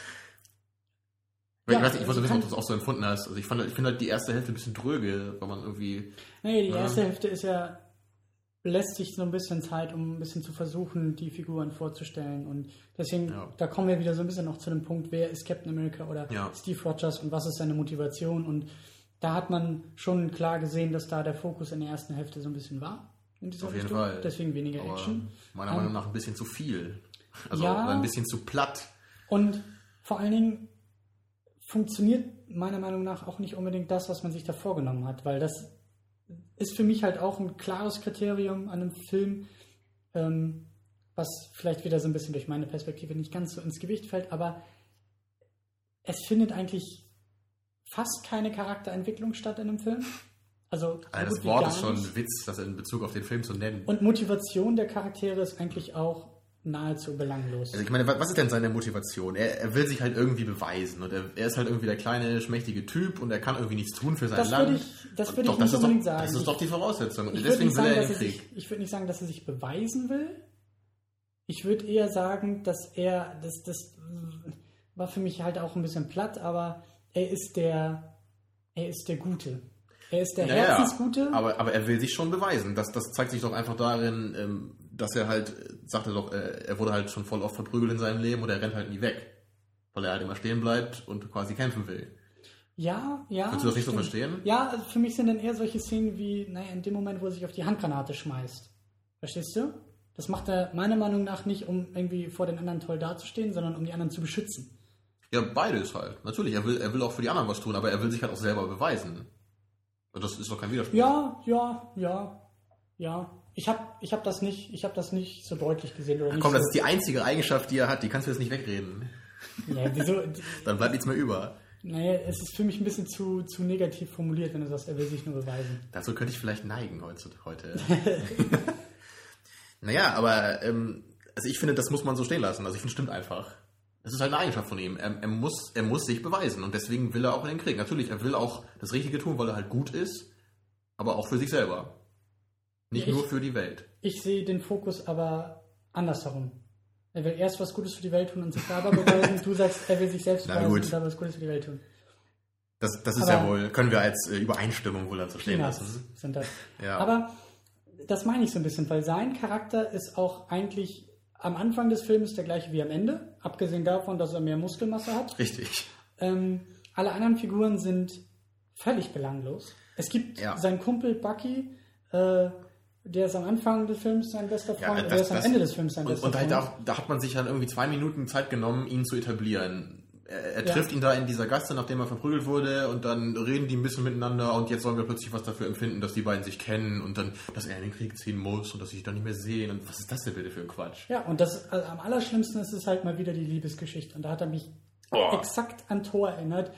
Ich weiß nicht, ich also wissen, ob du das auch so empfunden hast. Also ich fand, ich finde halt die erste Hälfte ein bisschen dröge, weil man irgendwie. Nee, die Ja. erste Hälfte ist ja, lässt sich so ein bisschen Zeit, um ein bisschen zu versuchen, die Figuren vorzustellen. Und deswegen, Ja. da kommen wir wieder so ein bisschen noch zu dem Punkt, wer ist Captain America oder Ja. Steve Rogers und was ist seine Motivation. Und da hat man schon klar gesehen, dass da der Fokus in der ersten Hälfte so ein bisschen war. In dieser Auf jeden Richtung. Fall. Deswegen weniger Aber Action. meiner Ähm, Meinung nach ein bisschen zu viel. Also Ja. ein bisschen zu platt. Und vor allen Dingen funktioniert meiner Meinung nach auch nicht unbedingt das, was man sich da vorgenommen hat, weil das ist für mich halt auch ein klares Kriterium an einem Film, ähm, was vielleicht wieder so ein bisschen durch meine Perspektive nicht ganz so ins Gewicht fällt, aber es findet eigentlich fast keine Charakterentwicklung statt in einem Film. Also so Also das Wort ist schon ein Witz, das in Bezug auf den Film zu nennen. Und Motivation der Charaktere ist eigentlich auch nahezu belanglos. Also ich meine, wa- was ist denn seine Motivation? Er, er will sich halt irgendwie beweisen und er, er ist halt irgendwie der kleine, schmächtige Typ und er kann irgendwie nichts tun für sein Das Land. würde ich- das würde Doch, ich nicht unbedingt doch, sagen. Das ist doch die Voraussetzung. Und Ich würde deswegen nicht, will sagen, er dass in er den sich, Krieg. ich würde nicht sagen, dass er sich beweisen will. Ich würde eher sagen, dass er, das, das war für mich halt auch ein bisschen platt, aber er ist der, er ist der Gute. Er ist der Ja, ja, Herzensgute. aber, aber er will sich schon beweisen. Das, das zeigt sich doch einfach darin, ähm, dass er halt, äh, sagt er doch, äh, er wurde halt schon voll oft verprügelt in seinem Leben und er rennt halt nie weg. Weil er halt immer stehen bleibt und quasi kämpfen will. ja, ja. Kannst du das nicht so stimmt. verstehen? Ja, also für mich sind dann eher solche Szenen wie, naja, in dem Moment, wo er sich auf die Handgranate schmeißt. Verstehst du? Das macht er meiner Meinung nach nicht, um irgendwie vor den anderen toll dazustehen, sondern um die anderen zu beschützen. Ja, beides halt. Natürlich, er will, er will auch für die anderen was tun, aber er will sich halt auch selber beweisen. Und das ist doch kein Widerspruch. Ja, ja, ja, ja. Ich habe ich hab das nicht, ich habe das nicht so deutlich gesehen oder nicht Komm, das so. ist die einzige Eigenschaft, die er hat, die kannst du jetzt nicht wegreden. ja, wieso? (laughs) Dann bleibt nichts mehr über. Naja, es ist für mich ein bisschen zu, zu negativ formuliert, wenn du sagst, er will sich nur beweisen. Dazu könnte ich vielleicht neigen heute. heute. (laughs) naja, aber ähm, also ich finde, das muss man so stehen lassen. Also ich finde, stimmt einfach. Das ist halt eine Eigenschaft von ihm. Er, er, muss, er muss sich beweisen und deswegen will er auch in den Krieg. Natürlich, er will auch das Richtige tun, weil er halt gut ist, aber auch für sich selber. Nicht Ich- nur für die Welt. Ich sehe den Fokus aber andersherum. Er will erst was Gutes für die Welt tun und sich selber beweisen. du sagst, er will sich selbst Na beweisen gut. und dann was Gutes für die Welt tun. Das, das ist Aber- ja wohl, können wir als äh, Übereinstimmung wohl so stehen lassen. sind das. Ja. Aber das meine ich so ein bisschen, weil sein Charakter ist auch eigentlich am Anfang des Films der gleiche wie am Ende, abgesehen davon, dass er mehr Muskelmasse hat. Richtig. Ähm, alle anderen Figuren sind völlig belanglos. Es gibt Ja. seinen Kumpel Bucky, äh, der ist am Anfang des Films sein bester Ja, Freund, und das- der ist am das- Ende des Films sein Und, bester und halt Freund. da, da hat man sich dann irgendwie zwei Minuten Zeit genommen, ihn zu etablieren. Er, er Ja. trifft ihn da in dieser Gasse, nachdem er verprügelt wurde, und dann reden die ein bisschen miteinander und jetzt sollen wir plötzlich was dafür empfinden, dass die beiden sich kennen und dann, dass er in den Krieg ziehen muss und dass sie sich dann nicht mehr sehen. Und was ist das denn bitte für ein Quatsch? Ja, und das also am allerschlimmsten ist es halt mal wieder die Liebesgeschichte. Und da hat er mich Oh. exakt an Thor erinnert,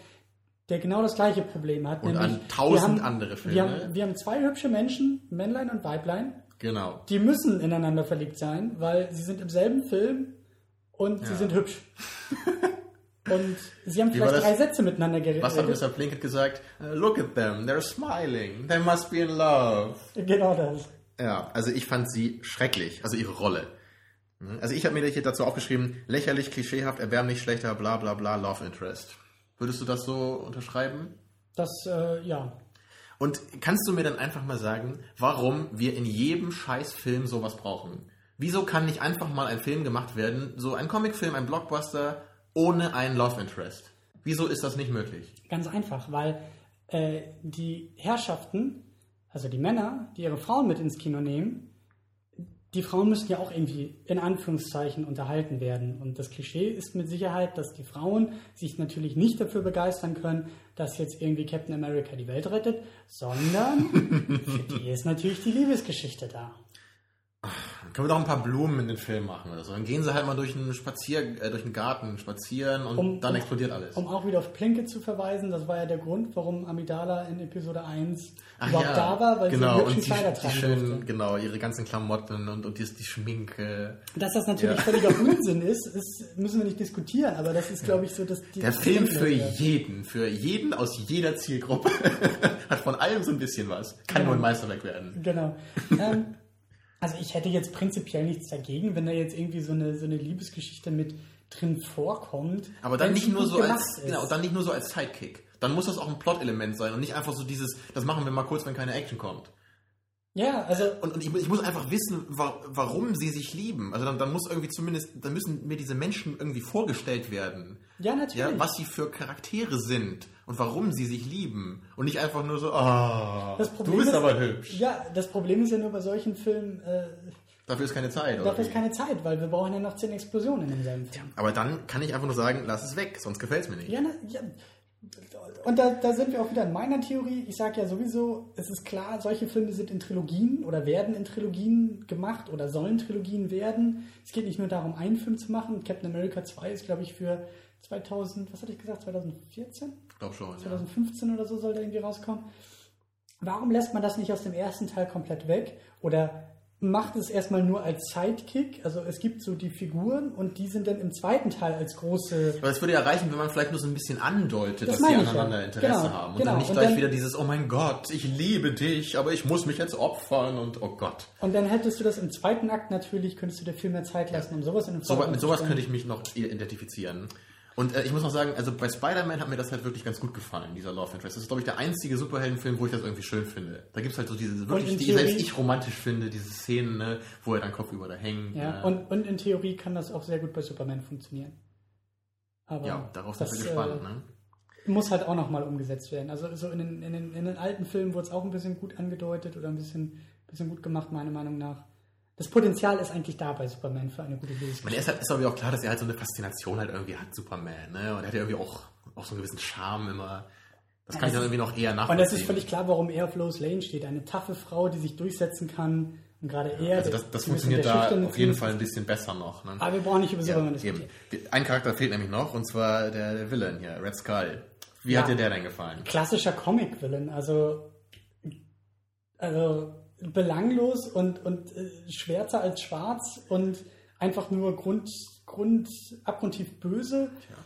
der genau das gleiche Problem hat. Und nämlich, an tausend haben, andere Filme. Wir haben, wir haben zwei hübsche Menschen, Männlein und Weiblein, Genau. die müssen ineinander verliebt sein, weil sie sind im selben Film und sie Ja. sind hübsch. (laughs) und sie haben vielleicht drei Sätze miteinander geredet. Was hat Mr. Plinkett gesagt? Uh, Look at them, they're smiling, they must be in love. Genau das. Ja, also ich fand sie schrecklich, also ihre Rolle. Also ich habe mir hier dazu aufgeschrieben, lächerlich, klischeehaft, erbärmlich, schlechter, bla bla bla, Love Interest. Würdest du das so unterschreiben? Das, äh, ja. Und kannst du mir dann einfach mal sagen, warum wir in jedem Scheißfilm sowas brauchen? Wieso kann nicht einfach mal ein Film gemacht werden, so ein Comicfilm, ein Blockbuster, ohne ein Love Interest? Wieso ist das nicht möglich? Ganz einfach, weil äh, die Herrschaften, also die Männer, die ihre Frauen mit ins Kino nehmen, die Frauen müssen ja auch irgendwie in Anführungszeichen unterhalten werden. Und das Klischee ist mit Sicherheit, dass die Frauen sich natürlich nicht dafür begeistern können, dass jetzt irgendwie Captain America die Welt rettet, sondern (laughs) für die ist natürlich die Liebesgeschichte da. Können wir doch ein paar Blumen in den Film machen oder so. Dann gehen sie halt mal durch einen Spazier, äh, durch einen Garten spazieren und Um- dann um- explodiert alles. Um auch wieder auf Plinke zu verweisen, das war ja der Grund, warum Amidala in Episode 1 Ach überhaupt ja, da war, weil genau, sie und die, Kleider die durfte. genau, ihre ganzen Klamotten und, und die, die Schminke. Dass das natürlich Ja. völliger (laughs) Unsinn ist, ist, müssen wir nicht diskutieren, aber das ist, glaube ich, so, dass die. Der Film für Grundlage. jeden, für jeden aus jeder Zielgruppe (laughs) hat von allem so ein bisschen was. Kann Genau. nur ein Meisterwerk werden. Genau. (laughs) ähm, also ich hätte jetzt prinzipiell nichts dagegen, wenn da jetzt irgendwie so eine, so eine Liebesgeschichte mit drin vorkommt. Aber dann nicht nur so als, ist. genau, dann nicht nur so als Sidekick. Dann muss das auch ein Plot-Element sein und nicht einfach so dieses, das machen wir mal kurz, wenn keine Action kommt. Ja, also Und, und ich, ich muss einfach wissen, wa warum sie sich lieben. Also dann, dann muss irgendwie zumindest, dann müssen mir diese Menschen irgendwie vorgestellt werden. ja natürlich. Ja, was sie für Charaktere sind und warum sie sich lieben. Und nicht einfach nur so, ah, das du bist ist, aber hübsch. Ja, das Problem ist ja nur bei solchen Filmen, äh, Dafür ist keine Zeit. oder dafür ist keine Zeit, weil wir brauchen ja noch zehn Explosionen in demselben Film. Aber dann kann ich einfach nur sagen, lass es weg, sonst gefällt es mir nicht. Ja, na, ja. Und da, da sind wir auch wieder in meiner Theorie. Ich sage ja sowieso, es ist klar, solche Filme sind in Trilogien oder werden in Trilogien gemacht oder sollen Trilogien werden. Es geht nicht nur darum, einen Film zu machen. Captain America 2 ist, glaube ich, für 2000, was hatte ich gesagt, 2014? Glaube schon, ja. 2015 oder so soll der irgendwie rauskommen. Warum lässt man das nicht aus dem ersten Teil komplett weg? Oder macht es erstmal nur als Sidekick? Also es gibt so die Figuren und die sind dann im zweiten Teil als große Aber es würde ja reichen, wenn man vielleicht nur so ein bisschen andeutet, Das dass sie aneinander ja. Interesse Genau, haben. Und genau. dann nicht Und gleich dann- wieder dieses, oh mein Gott, ich liebe dich, aber ich muss mich jetzt opfern und oh Gott. Und dann hättest du das im zweiten Akt natürlich, könntest du dir viel mehr Zeit lassen, um sowas in den So, mit sowas könnte ich mich noch identifizieren. Und äh, ich muss noch sagen, also bei Spider-Man hat mir das halt wirklich ganz gut gefallen, dieser Love Interest. Das ist, glaube ich, der einzige Superheldenfilm, wo ich das irgendwie schön finde. Da gibt es halt so diese, wirklich, die Theorie- selbst ich romantisch finde, diese Szenen, ne, wo er dann kopfüber da hängt. Ja, äh, und, und in Theorie kann das auch sehr gut bei Superman funktionieren. Aber ja, darauf sind wir gespannt. äh, ne? muss halt auch nochmal umgesetzt werden. Also so in den, in, den, in den alten Filmen wurde es auch ein bisschen gut angedeutet oder ein bisschen, bisschen gut gemacht, meiner Meinung nach. Das Potenzial ist eigentlich da bei Superman für eine gute meine, Liebesgeschichte. er ist, halt, ist aber auch klar, dass er halt so eine Faszination halt irgendwie hat, Superman, ne? Und er hat ja irgendwie auch, auch so einen gewissen Charme immer. Das kann ich dann irgendwie noch eher Und nachvollziehen. es ist völlig klar, warum er auf Lois Lane steht. Eine taffe Frau, die sich durchsetzen kann. Und gerade er. Also das, das funktioniert da auf jeden. Fall ein bisschen besser noch. Ne? Aber wir brauchen nicht über Ja, Superman eben. diskutieren. Ein Charakter fehlt nämlich noch, und zwar der, der Villain hier, Red Skull. Wie Ja. hat dir der denn gefallen? klassischer Comic-Villain, also, also belanglos und, und äh, schwärzer als schwarz und einfach nur Grund, Grund, abgrundtief böse. Tja.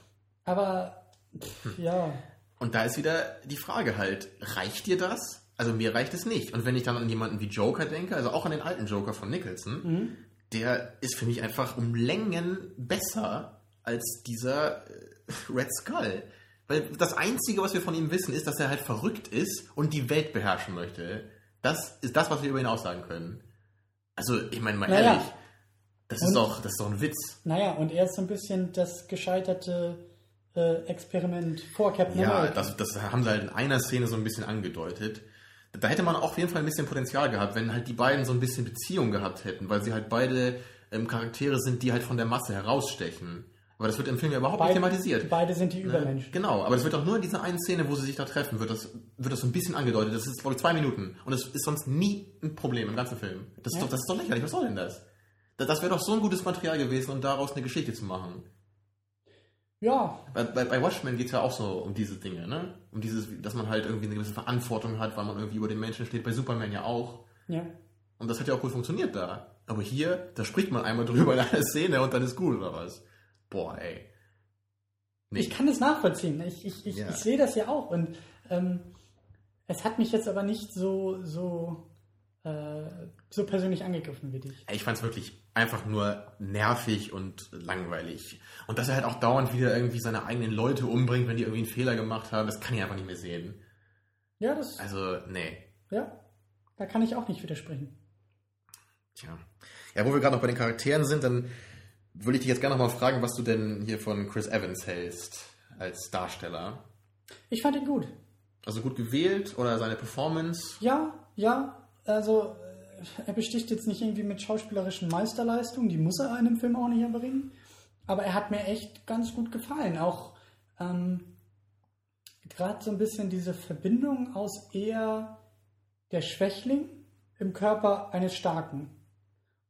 Aber pff, ja. Und da ist wieder die Frage halt, reicht dir das? Also mir reicht es nicht. Und wenn ich dann an jemanden wie Joker denke, also auch an den alten Joker von Nicholson, Mhm. der ist für mich einfach um Längen besser als dieser äh, Red Skull. Weil das Einzige, was wir von ihm wissen, ist, dass er halt verrückt ist und die Welt beherrschen möchte. Das ist das, was wir über ihn aussagen können. Also, ich meine mal Naja. ehrlich, das ist, doch, das ist doch ein Witz. Naja, und er ist so ein bisschen das gescheiterte äh, Experiment vor Captain Ja, America. das, das haben sie halt in einer Szene so ein bisschen angedeutet. Da hätte man auch auf jeden Fall ein bisschen Potenzial gehabt, wenn halt die beiden so ein bisschen Beziehung gehabt hätten, weil sie halt beide ähm, Charaktere sind, die halt von der Masse herausstechen. Aber das wird im Film ja überhaupt nicht thematisiert. beide sind die Ne? Übermenschen. Genau, aber das wird auch nur in dieser einen Szene, wo sie sich da treffen, wird das, wird das so ein bisschen angedeutet. Das ist, glaube ich, zwei Minuten. Und das ist sonst nie ein Problem im ganzen Film. Das ist, Ja. doch, das ist doch lächerlich. Was soll denn das? Das, das wäre doch so ein gutes Material gewesen, um daraus eine Geschichte zu machen. Ja, Bei, bei, bei Watchmen geht es ja auch so um diese Dinge, ne? Um dieses, dass man halt irgendwie eine gewisse Verantwortung hat, weil man irgendwie über den Menschen steht. Bei Superman ja auch. ja. Und das hat ja auch gut funktioniert da. Aber hier, da spricht man einmal drüber in einer Szene und dann ist gut, oder was? Boah, ey. Nee. Ich kann das nachvollziehen. Ich, ich, ich, Ja. ich sehe das ja auch. Und ähm, es hat mich jetzt aber nicht so, so, äh, so persönlich angegriffen wie dich. Ich fand es wirklich einfach nur nervig und langweilig. Und dass er halt auch dauernd wieder irgendwie seine eigenen Leute umbringt, wenn die irgendwie einen Fehler gemacht haben, das kann ich einfach nicht mehr sehen. Ja, das, Also, nee. ja, da kann ich auch nicht widersprechen. Tja. Ja, wo wir gerade noch bei den Charakteren sind, dann würde ich dich jetzt gerne noch mal fragen, was du denn hier von Chris Evans hältst als Darsteller. Ich fand ihn gut. Also gut gewählt oder seine Performance? Ja, ja, also äh, er besticht jetzt nicht irgendwie mit schauspielerischen Meisterleistungen, die muss er einem Film auch nicht erbringen, aber er hat mir echt ganz gut gefallen. Auch ähm, gerade so ein bisschen diese Verbindung aus eher der Schwächling im Körper eines Starken.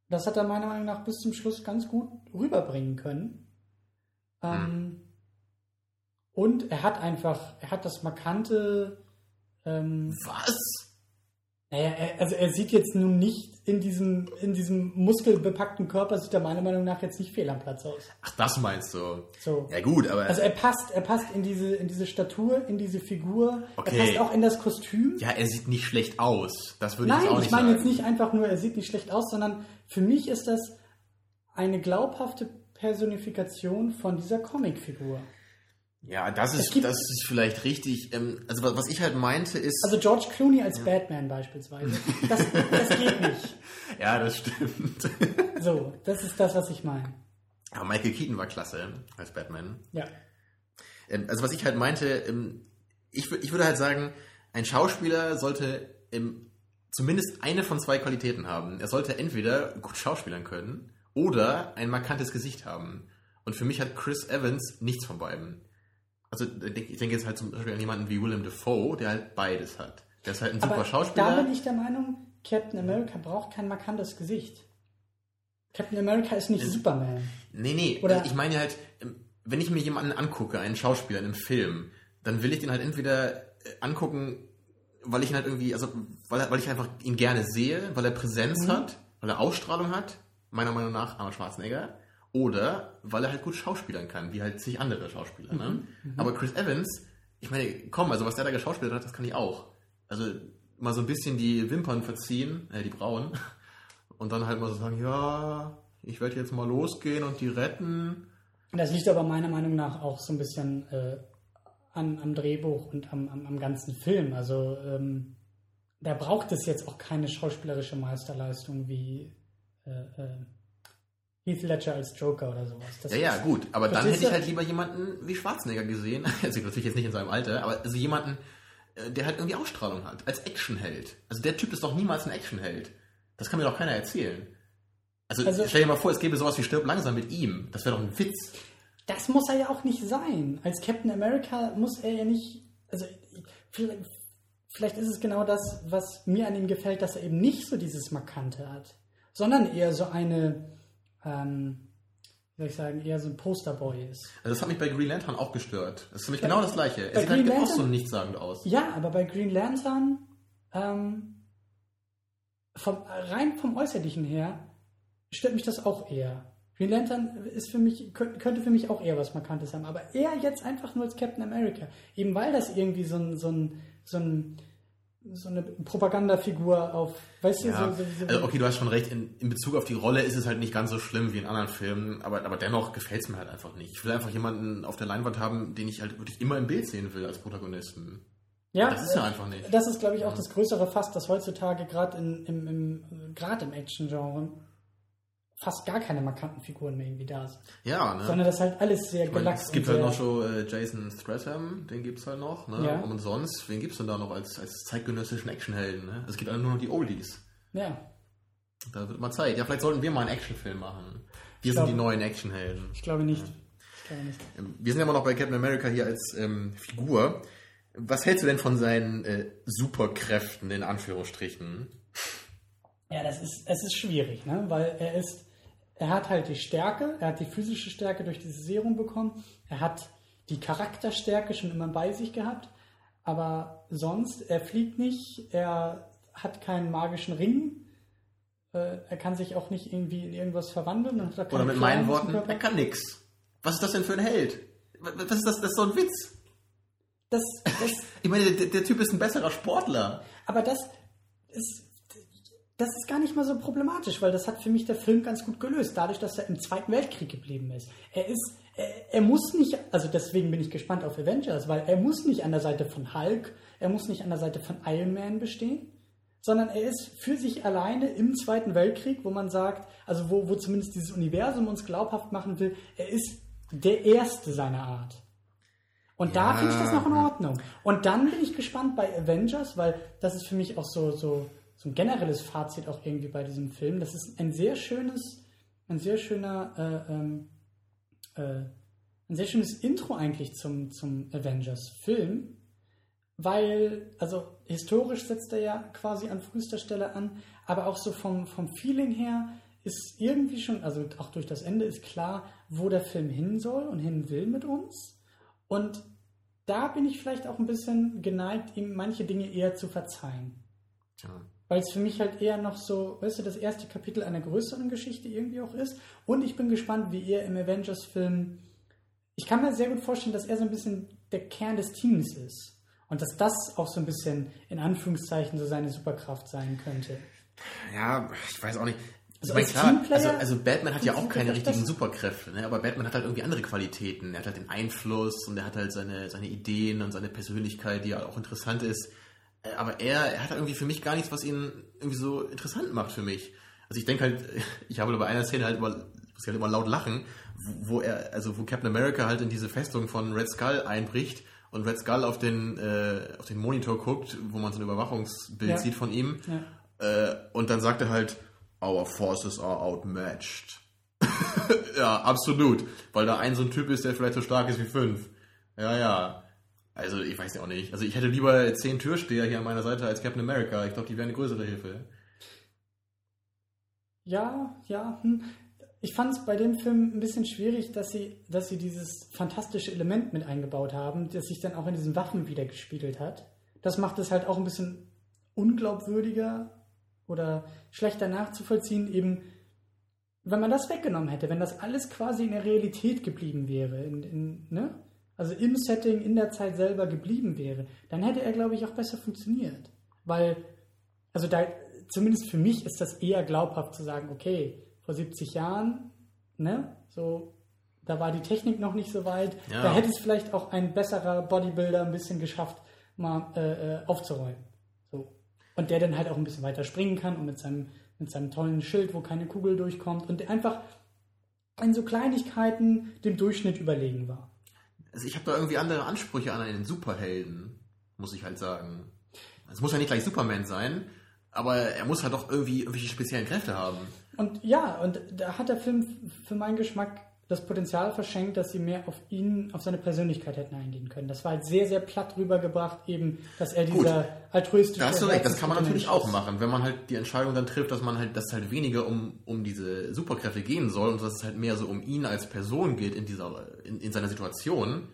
Das hat er meiner Meinung nach bis zum Schluss ganz gut rüberbringen können. Ähm, und er hat einfach, er hat das markante ähm, Was? Naja, er, also er sieht jetzt nun nicht in diesem, in diesem muskelbepackten Körper, sieht er meiner Meinung nach jetzt nicht fehl am Platz aus. Ach, das meinst du? So. Ja gut, aber Also er passt, er passt in diese, in diese Statur, in diese Figur. Okay. Er passt auch in das Kostüm. ja, er sieht nicht schlecht aus. Das würde ich Nein, jetzt auch ich nicht meine sagen. jetzt nicht einfach nur, er sieht nicht schlecht aus, sondern für mich ist das eine glaubhafte Personifikation von dieser Comicfigur. Ja, das ist, gibt- das ist vielleicht richtig. Ähm, also was, ich halt meinte ist. Also George Clooney als Batman beispielsweise. (laughs) Das, das geht nicht. ja, das stimmt. (laughs) So, das ist das, was ich meine. Aber Michael Keaton war klasse als Batman. Ja. Ähm, also was ich halt meinte, ähm, ich, ich würde halt sagen, ein Schauspieler sollte zumindest eine von zwei Qualitäten haben. Er sollte entweder gut schauspielern können oder ein markantes Gesicht haben. Und für mich hat Chris Evans nichts von beiden. Also ich denke jetzt halt zum Beispiel an jemanden wie Willem Dafoe, der halt beides hat. Der ist halt ein super Aber Schauspieler. da bin ich der Meinung, Captain America braucht kein markantes Gesicht. Captain America ist nicht Superman. Nee, nee, Oder- also ich meine halt, ähm, wenn ich mir jemanden angucke, einen Schauspieler in einem Film, dann will ich den halt entweder äh, angucken, weil ich ihn halt irgendwie, also weil, weil ich einfach ihn gerne sehe, weil er Präsenz Mhm. hat, weil er Ausstrahlung hat, meiner Meinung nach Arnold Schwarzenegger, oder weil er halt gut schauspielern kann, wie halt zig andere Schauspieler. Ne? Mhm. Aber Chris Evans, ich meine, komm, also was der da geschauspielert hat, das kann ich auch. Also mal so ein bisschen die Wimpern verziehen, äh, die Brauen, (laughs) und dann halt mal so sagen, ja, ich werde jetzt mal losgehen und die retten. Das liegt aber meiner Meinung nach auch so ein bisschen äh, an, am Drehbuch und am, am, am ganzen Film. Also ähm, da braucht es jetzt auch keine schauspielerische Meisterleistung wie äh, äh, Heath Ledger als Joker oder sowas. Das Ja, ja, gut, aber dann hätte ich halt lieber jemanden wie Schwarzenegger gesehen, (laughs) also natürlich jetzt nicht in seinem Alter, aber also jemanden, äh, der halt irgendwie Ausstrahlung hat, als Actionheld. Also der Typ ist doch niemals ein Actionheld. Das kann mir doch keiner erzählen. Also, Also- stell dir mal vor, es gäbe sowas wie Stirb langsam mit ihm. Das wäre doch ein Witz. Das muss er ja auch nicht sein. Als Captain America muss er ja nicht. Also, vielleicht, vielleicht ist es genau das, was mir an ihm gefällt, dass er eben nicht so dieses Markante hat, sondern eher so eine, ähm, wie soll ich sagen, eher so ein Posterboy ist. Also das hat mich bei Green Lantern auch gestört. Das ist für mich Bei- genau das Gleiche. Er sieht halt Green auch Lantern- so nichtssagend aus. Ja, aber bei Green Lantern, ähm, vom, rein vom Äußerlichen her, stört mich das auch eher. Green Lantern ist für mich, könnte für mich auch eher was Markantes haben, aber eher jetzt einfach nur als Captain America. Eben weil das irgendwie so ein, so ein, so ein so eine Propagandafigur auf, weißt du, Ja. so, so, so Also okay, du hast schon recht, in, in Bezug auf die Rolle ist es halt nicht ganz so schlimm wie in anderen Filmen, aber, aber dennoch gefällt es mir halt einfach nicht. Ich will einfach jemanden auf der Leinwand haben, den ich halt wirklich immer im Bild sehen will als Protagonisten. ja, Das ist ja einfach nicht. Das ist, glaube ich, auch das größere Fass, dass heutzutage gerade im, im, im, gerade im Action-Genre fast gar keine markanten Figuren mehr irgendwie da sind. Ja, ne? Sondern das halt alles sehr Ich meine, gelackt es gibt halt noch so äh, Jason Stratham, den gibt's halt noch, ne? Ja. Und sonst, wen gibt's denn da noch als, als zeitgenössischen Actionhelden, ne? Es gibt alle nur noch die Oldies. Ja, Da wird mal Zeit. Ja, vielleicht sollten wir mal einen Actionfilm machen. Wir sind glaub- die neuen Actionhelden. ich glaube nicht. Ich glaube nicht. Ähm, Wir sind ja immer noch bei Captain America hier als ähm, Figur. Was hältst du denn von seinen äh, Superkräften in Anführungsstrichen? Ja, das ist, es ist schwierig, ne? weil er ist, er hat halt die Stärke, er hat die physische Stärke durch dieses Serum bekommen, er hat die Charakterstärke schon immer bei sich gehabt, aber sonst, er fliegt nicht, er hat keinen magischen Ring, äh, er kann sich auch nicht irgendwie in irgendwas verwandeln. Oder mit meinen Worten, Körper. er kann nix. Was ist das denn für ein Held? Was ist das? Das ist so ein Witz. Das, das, (laughs) Ich meine, der, der Typ ist ein besserer Sportler. Aber das ist, das ist gar nicht mal so problematisch, weil das hat für mich der Film ganz gut gelöst, dadurch, dass er im Zweiten Weltkrieg geblieben ist. Er ist, er, er muss nicht, also deswegen bin ich gespannt auf Avengers, weil er muss nicht an der Seite von Hulk, er muss nicht an der Seite von Iron Man bestehen, sondern er ist für sich alleine im Zweiten Weltkrieg, wo man sagt, also wo, wo zumindest dieses Universum uns glaubhaft machen will, er ist der Erste seiner Art. Und da Ja. finde ich das noch in Ordnung. Und dann bin ich gespannt bei Avengers, weil das ist für mich auch so, so, so ein generelles Fazit auch irgendwie bei diesem Film. Das ist ein sehr schönes, ein sehr schöner, äh, ähm, äh, ein sehr schönes Intro eigentlich zum, zum Avengers-Film, weil, also historisch setzt er ja quasi an frühester Stelle an, aber auch so vom, vom Feeling her ist irgendwie schon, also auch durch das Ende ist klar, wo der Film hin soll und hin will mit uns. Und da bin ich vielleicht auch ein bisschen geneigt, ihm manche Dinge eher zu verzeihen. Tja. Weil es für mich halt eher noch so, weißt du, das erste Kapitel einer größeren Geschichte irgendwie auch ist. Und ich bin gespannt, wie er im Avengers-Film. Ich kann mir sehr gut vorstellen, dass er so ein bisschen der Kern des Teams ist. Und dass das auch so ein bisschen in Anführungszeichen so seine Superkraft sein könnte. Ja, ich weiß auch nicht. Also ich meine, klar, also, also Batman hat ja auch keine richtigen. Superkräfte, ne? aber Batman hat halt irgendwie andere Qualitäten. Er hat halt den Einfluss und er hat halt seine, seine Ideen und seine Persönlichkeit, die ja auch interessant ist. Äh, Aber er, er hat irgendwie für mich gar nichts, was ihn irgendwie so interessant macht für mich. Also ich denke halt, (laughs) ich habe bei einer Szene halt immer, muss ich halt immer laut lachen, wo wo er, also wo Captain America halt in diese Festung von Red Skull einbricht und Red Skull auf den, äh, auf den Monitor guckt, wo man so ein Überwachungsbild Ja. sieht von ihm. Ja. Äh, und dann sagt er halt, our forces are outmatched. (laughs) ja, absolut. Weil da ein so ein Typ ist, der vielleicht so stark ist wie fünf. Ja, ja. Also ich weiß ja auch nicht. Also ich hätte lieber zehn Türsteher hier an meiner Seite als Captain America. Ich glaube, die wären eine größere Hilfe. Ja, ja. Hm. Ich fand es bei dem Film ein bisschen schwierig, dass sie, dass sie dieses fantastische Element mit eingebaut haben, das sich dann auch in diesen Waffen wieder gespiegelt hat. Das macht es halt auch ein bisschen unglaubwürdiger oder schlechter nachzuvollziehen, eben wenn man das weggenommen hätte, wenn das alles quasi in der Realität geblieben wäre, in, in, ne? Also im Setting, in der Zeit selber geblieben wäre, dann hätte er, glaube ich, auch besser funktioniert. Weil, also da, zumindest für mich ist das eher glaubhaft zu sagen, okay, vor 70 Jahren, ne, so, da war die Technik noch nicht so weit, Ja. da hätte es vielleicht auch ein besserer Bodybuilder ein bisschen geschafft, mal äh, äh, aufzuräumen. So. Und der dann halt auch ein bisschen weiter springen kann und mit seinem, mit seinem tollen Schild, wo keine Kugel durchkommt und der einfach in so Kleinigkeiten dem Durchschnitt überlegen war. Also ich habe da irgendwie andere Ansprüche an einen Superhelden, muss ich halt sagen. Es muss ja nicht gleich Superman sein, aber er muss halt doch irgendwie irgendwelche speziellen Kräfte haben. Und ja, und da hat der Film für meinen Geschmack das Potenzial verschenkt, dass sie mehr auf ihn, auf seine Persönlichkeit hätten eingehen können. Das war halt sehr, sehr platt rübergebracht, eben, dass er Gut. dieser altruistische. Da hast du recht, das kann man natürlich auch machen, wenn man halt die Entscheidung dann trifft, dass man halt, dass es halt weniger um, um diese Superkräfte gehen soll und dass es halt mehr so um ihn als Person geht in dieser, in, in seiner Situation,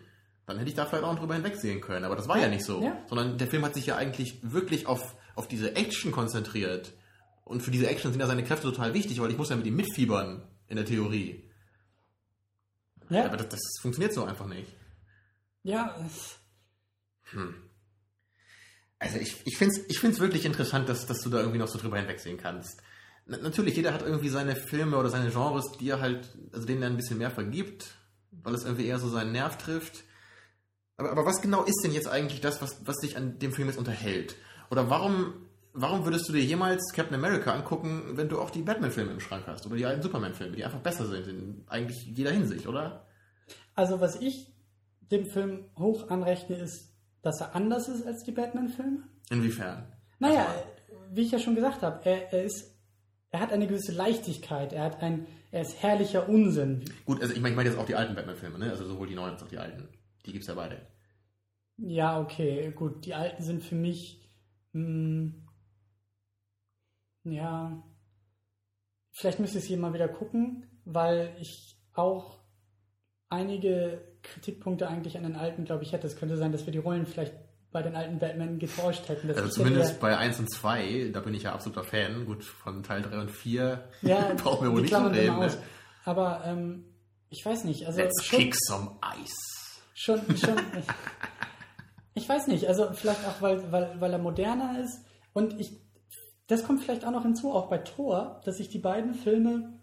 dann hätte ich da vielleicht auch drüber hinwegsehen können. Aber das war ja, nicht so. Ja. Sondern der Film hat sich ja eigentlich wirklich auf, auf diese Action konzentriert. Und für diese Action sind ja seine Kräfte total wichtig, weil ich muss ja mit ihm mitfiebern, in der Theorie. Ja. Aber das, das funktioniert so einfach nicht. Ja, es- Also ich, ich finde es ich find's wirklich interessant, dass, dass du da irgendwie noch so drüber hinwegsehen kannst. Na, natürlich, jeder hat irgendwie seine Filme oder seine Genres, die er halt, also denen er ein bisschen mehr vergibt, weil es irgendwie eher so seinen Nerv trifft. Aber, aber was genau ist denn jetzt eigentlich das, was, was dich an dem Film jetzt unterhält? Oder warum, warum würdest du dir jemals Captain America angucken, wenn du auch die Batman-Filme im Schrank hast? Oder die alten Superman-Filme, die einfach besser sind in eigentlich jeder Hinsicht, oder? also was ich dem Film hoch anrechne, ist, dass er anders ist als die Batman-Filme. Inwiefern? Naja, wie ich ja schon gesagt habe, er, er ist, er hat eine gewisse Leichtigkeit, er hat ein, er ist herrlicher Unsinn. Gut, also ich meine ich mein jetzt auch die alten Batman-Filme, ne? Also sowohl die neuen als auch die alten. Die gibt's ja beide. Ja, okay, gut, die alten sind für mich, mh, ja, vielleicht müsste ich es hier mal wieder gucken, weil ich auch einige Kritikpunkte eigentlich an den alten, glaube ich, hätte. Es könnte sein, dass wir die Rollen vielleicht bei den alten Batman getauscht hätten. Also zumindest bei 1 und 2, da bin ich ja absoluter Fan. Gut, von Teil 3 und 4 Ja, (laughs) brauchen wir wohl nicht reden. Ne? Aber ähm, ich weiß nicht, also Let's schon, kick some ice. schon, schon ich, ich weiß nicht, also vielleicht auch, weil, weil, weil er moderner ist und ich, das kommt vielleicht auch noch hinzu, auch bei Thor, dass ich die beiden Filme,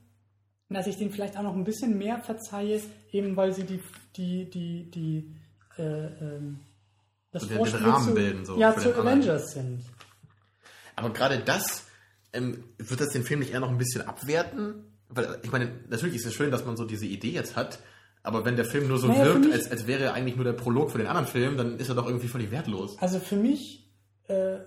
dass ich denen vielleicht auch noch ein bisschen mehr verzeihe, eben weil sie die, die, die, die, äh, ähm, das den- den Rahmen zu, bilden, so ja, zu anderen. Avengers sind. Aber gerade das, ähm, wird das den Film nicht eher noch ein bisschen abwerten? Weil, ich meine, natürlich ist es schön, dass man so diese Idee jetzt hat, aber wenn der Film nur so Naja, wirkt, als, als wäre er eigentlich nur der Prolog für den anderen Film, dann ist er doch irgendwie völlig wertlos. Also für mich, äh,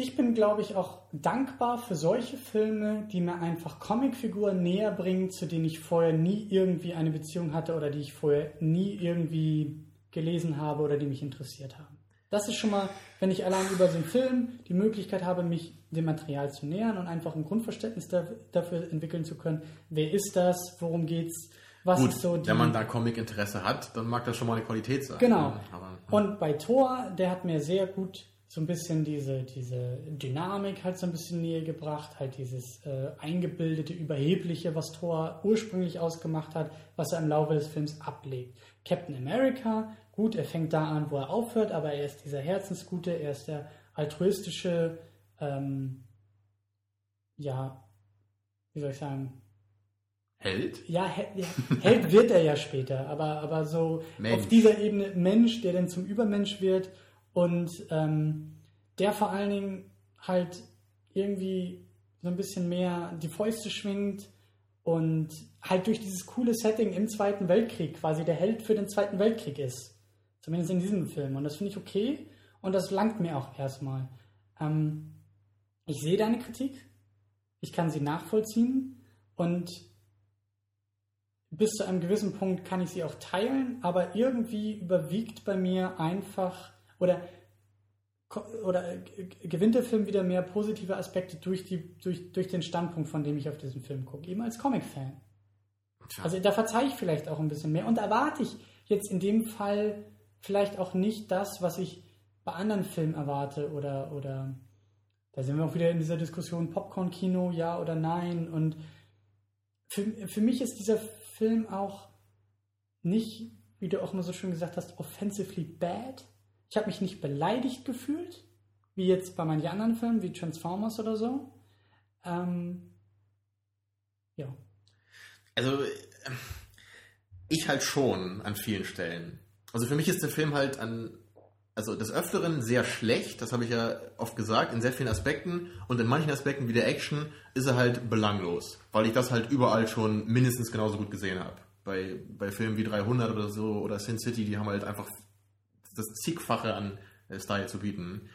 ich bin, glaube ich, auch dankbar für solche Filme, die mir einfach Comicfiguren näher bringen, zu denen ich vorher nie irgendwie eine Beziehung hatte oder die ich vorher nie irgendwie gelesen habe oder die mich interessiert haben. Das ist schon mal, wenn ich allein über so einen Film die Möglichkeit habe, mich dem Material zu nähern und einfach ein Grundverständnis da, dafür entwickeln zu können. Wer ist das? Worum geht's? Was Gut, ist so die, wenn man da Comic-Interesse hat, dann mag das schon mal eine Qualität sein. Genau. Aber, Und bei Thor, der hat mir sehr gut so ein bisschen diese, diese Dynamik halt so ein bisschen näher gebracht, halt dieses äh, eingebildete, überhebliche, was Thor ursprünglich ausgemacht hat, was er im Laufe des Films ablegt. Captain America, gut, er fängt da an, wo er aufhört, aber er ist dieser Herzensgute, er ist der altruistische, ähm, ja, wie soll ich sagen, Held? ja, He- ja, Held wird er ja später, aber, aber so Mensch. auf dieser Ebene Mensch, der dann zum Übermensch wird und ähm, der vor allen Dingen halt irgendwie so ein bisschen mehr die Fäuste schwingt und halt durch dieses coole Setting im Zweiten Weltkrieg quasi der Held für den Zweiten Weltkrieg ist. Zumindest in diesem Film. Und das finde ich okay und das langt mir auch erstmal. Ähm, ich sehe deine Kritik, ich kann sie nachvollziehen und bis zu einem gewissen Punkt kann ich sie auch teilen, aber irgendwie überwiegt bei mir einfach oder oder gewinnt der Film wieder mehr positive Aspekte durch, die, durch, durch den Standpunkt, von dem ich auf diesen Film gucke, eben als Comic-Fan. Also da verzeihe ich vielleicht auch ein bisschen mehr und erwarte ich jetzt in dem Fall vielleicht auch nicht das, was ich bei anderen Filmen erwarte oder, oder da sind wir auch wieder in dieser Diskussion Popcorn-Kino, ja oder nein und für, für mich ist dieser Film auch nicht, wie du auch mal so schön gesagt hast, offensively bad. Ich habe mich nicht beleidigt gefühlt, wie jetzt bei manchen anderen Filmen, wie Transformers oder so. Ähm, ja. Also, äh, ich halt schon an vielen Stellen. Also für mich ist der Film halt an, also des Öfteren sehr schlecht, das habe ich ja oft gesagt, in sehr vielen Aspekten. Und in manchen Aspekten wie der Action ist er halt belanglos, weil ich das halt überall schon mindestens genauso gut gesehen habe. Bei, bei Filmen wie 300 oder so oder Sin City, die haben halt einfach das zigfache an äh, Style zu bieten.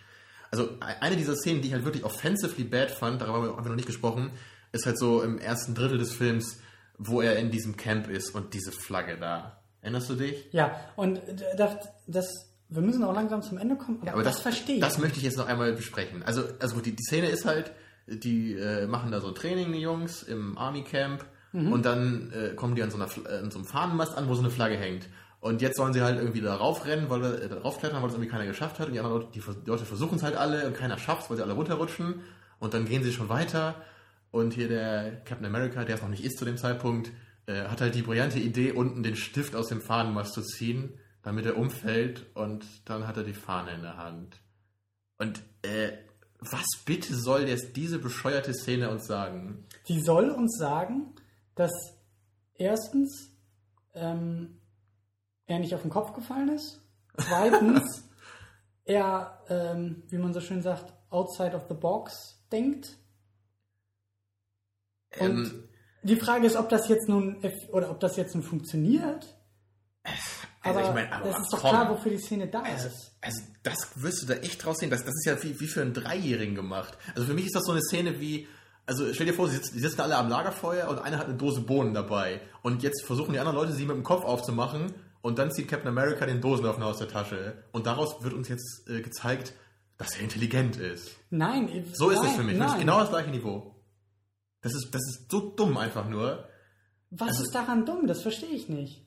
Also e- eine dieser Szenen, die ich halt wirklich offensively bad fand, darüber haben wir noch nicht gesprochen, ist halt so im ersten Drittel des Films, wo er in diesem Camp ist und diese Flagge da. Erinnerst du dich? Ja, und das, das, wir müssen auch langsam zum Ende kommen, aber, Ja, aber das, das, verstehe ich. Das möchte ich jetzt noch einmal besprechen. Also, also gut, die, die Szene ist halt, die äh, machen da so ein Training, die Jungs, im Army Camp. Und dann äh, kommen die an so, einer, äh, an so einem Fahnenmast an, wo so eine Flagge hängt. Und jetzt sollen sie halt irgendwie da raufrennen, weil äh, da raufklettern, weil das irgendwie keiner geschafft hat. Und die anderen Leute, die, die Leute versuchen es halt alle und keiner schafft weil sie alle runterrutschen. Und dann gehen sie schon weiter. Und hier der Captain America, der es noch nicht ist zu dem Zeitpunkt, äh, hat halt die brillante Idee, unten den Stift aus dem Fahnenmast zu ziehen, damit er umfällt und dann hat er die Fahne in der Hand. Und äh, was bitte soll jetzt diese bescheuerte Szene uns sagen? Die soll uns sagen, dass erstens ähm, er nicht auf den Kopf gefallen ist, zweitens (laughs) er, ähm, wie man so schön sagt, outside of the box denkt. Und Ähm, die Frage ist, ob das jetzt nun oder ob das jetzt nun funktioniert. Also Aber, ich mein, aber es ist doch komm. klar, wofür die Szene da Also, ist. also das wirst du da echt draus sehen. Das, das ist ja wie, wie für einen Dreijährigen gemacht. Also für mich ist das so eine Szene wie, also stell dir vor, sie sitzen, die sitzen alle am Lagerfeuer und einer hat eine Dose Bohnen dabei. Und jetzt versuchen die anderen Leute, sie mit dem Kopf aufzumachen und dann zieht Captain America den Dosenöffner aus der Tasche. Und daraus wird uns jetzt äh, gezeigt, dass er intelligent ist. Nein, ich- So ist nein, es für mich. Das ist genau das gleiche Niveau. Das ist, das ist so dumm einfach nur. Was also- ist daran dumm? Das verstehe ich nicht.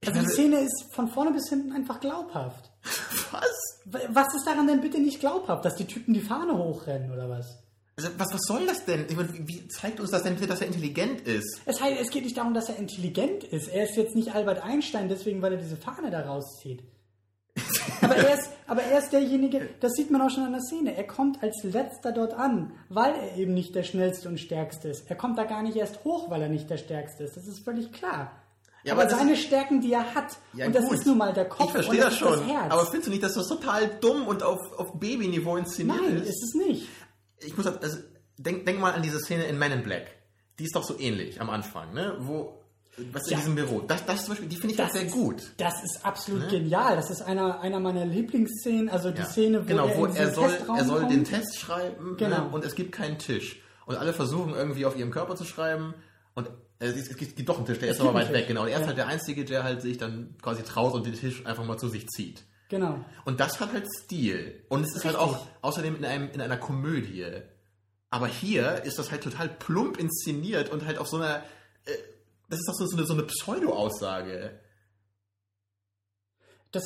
Ich Also die Szene ist von vorne bis hinten einfach glaubhaft. (laughs) Was? Was ist daran denn bitte nicht glaubhaft, dass die Typen die Fahne hochrennen oder was? Also, was, was soll das denn? Ich meine, wie, zeigt uns das denn, dass er intelligent ist? Es, heißt, es geht nicht darum, dass er intelligent ist. Er ist jetzt nicht Albert Einstein, deswegen, weil er diese Fahne da rauszieht. (laughs) aber, er ist, aber er ist derjenige, das sieht man auch schon an der Szene. Er kommt als letzter dort an, weil er eben nicht der schnellste und stärkste ist. Er kommt da gar nicht erst hoch, weil er nicht der stärkste ist. Das ist völlig klar. Ja, aber aber seine Stärken, die er hat, Ja, und das gut. ist nun mal der Kopf Ich verstehe und das ist schon. das Herz. aber findest du nicht, dass das total dumm und auf, auf Babyniveau inszeniert Nein, ist? ist es nicht. Ich muss halt- also, denk, denk mal an diese Szene in Men in Black. Die ist doch so ähnlich am Anfang, ne? Wo, was in Ja. diesem Büro. Das, das zum Beispiel, die finde ich auch sehr ist, gut. Das ist absolut genial. Das ist einer, einer meiner Lieblingsszenen. Also die Ja. Szene, wo genau, er wo in er soll, er soll kommt. den Test schreiben Genau. ne? und es gibt keinen Tisch. Und alle versuchen irgendwie auf ihrem Körper zu schreiben und äh, es, es gibt doch einen Tisch, der Es ist aber weit weg, genau. Und er ist Ja. halt der Einzige, der halt sich dann quasi traut und den Tisch einfach mal zu sich zieht. Genau. Und das hat halt Stil. Und es ist halt Richtig. auch außerdem in, einem, in einer Komödie. Aber hier ist das halt total plump inszeniert und halt auf so einer. Äh, das ist doch so, so eine, so eine Pseudo-Aussage. Das,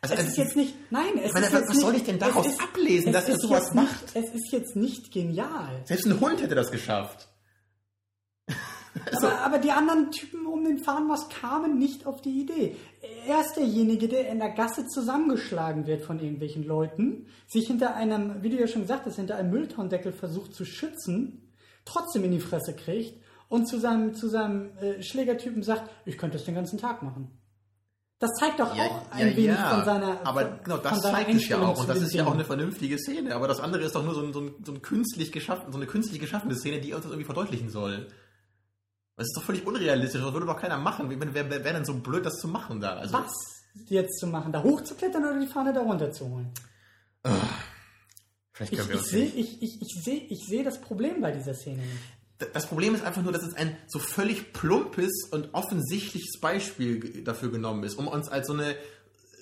Also, es ist jetzt nicht. Nein, es meine, ist was- jetzt was nicht, soll ich denn daraus ist, ablesen, es dass er sowas jetzt macht? Nicht, es ist jetzt nicht genial. selbst ein Hund hätte das geschafft. Also, Aber, aber die anderen Typen um den Fahnenmast kamen nicht auf die Idee. Er ist derjenige, der in der Gasse zusammengeschlagen wird von irgendwelchen Leuten, sich hinter einem, wie du ja schon gesagt hast, hinter einem Mülltonnendeckel versucht zu schützen, trotzdem in die Fresse kriegt und zu seinem, zu seinem äh, Schlägertypen sagt, ich könnte das den ganzen Tag machen. Das zeigt doch auch ein wenig von seiner aber von, genau, das zeigt es ja auch und das ist ja auch eine vernünftige Szene. Aber das andere ist doch nur so, ein, so, ein, so, ein künstlich geschaffen, so eine künstlich geschaffene Szene, die uns das irgendwie verdeutlichen soll. Das ist doch völlig unrealistisch. Das würde doch keiner machen. Wer, wer, wäre denn so blöd, das zu machen da? Also, Was jetzt zu machen? Da hochzuklettern oder die Fahne da runterzuholen? Vielleicht Ich, können wir ich sehe ich, ich, ich seh, ich seh das Problem bei dieser Szene nicht. Das Problem ist einfach nur, dass es ein so völlig plumpes und offensichtliches Beispiel dafür genommen ist, um uns als so eine,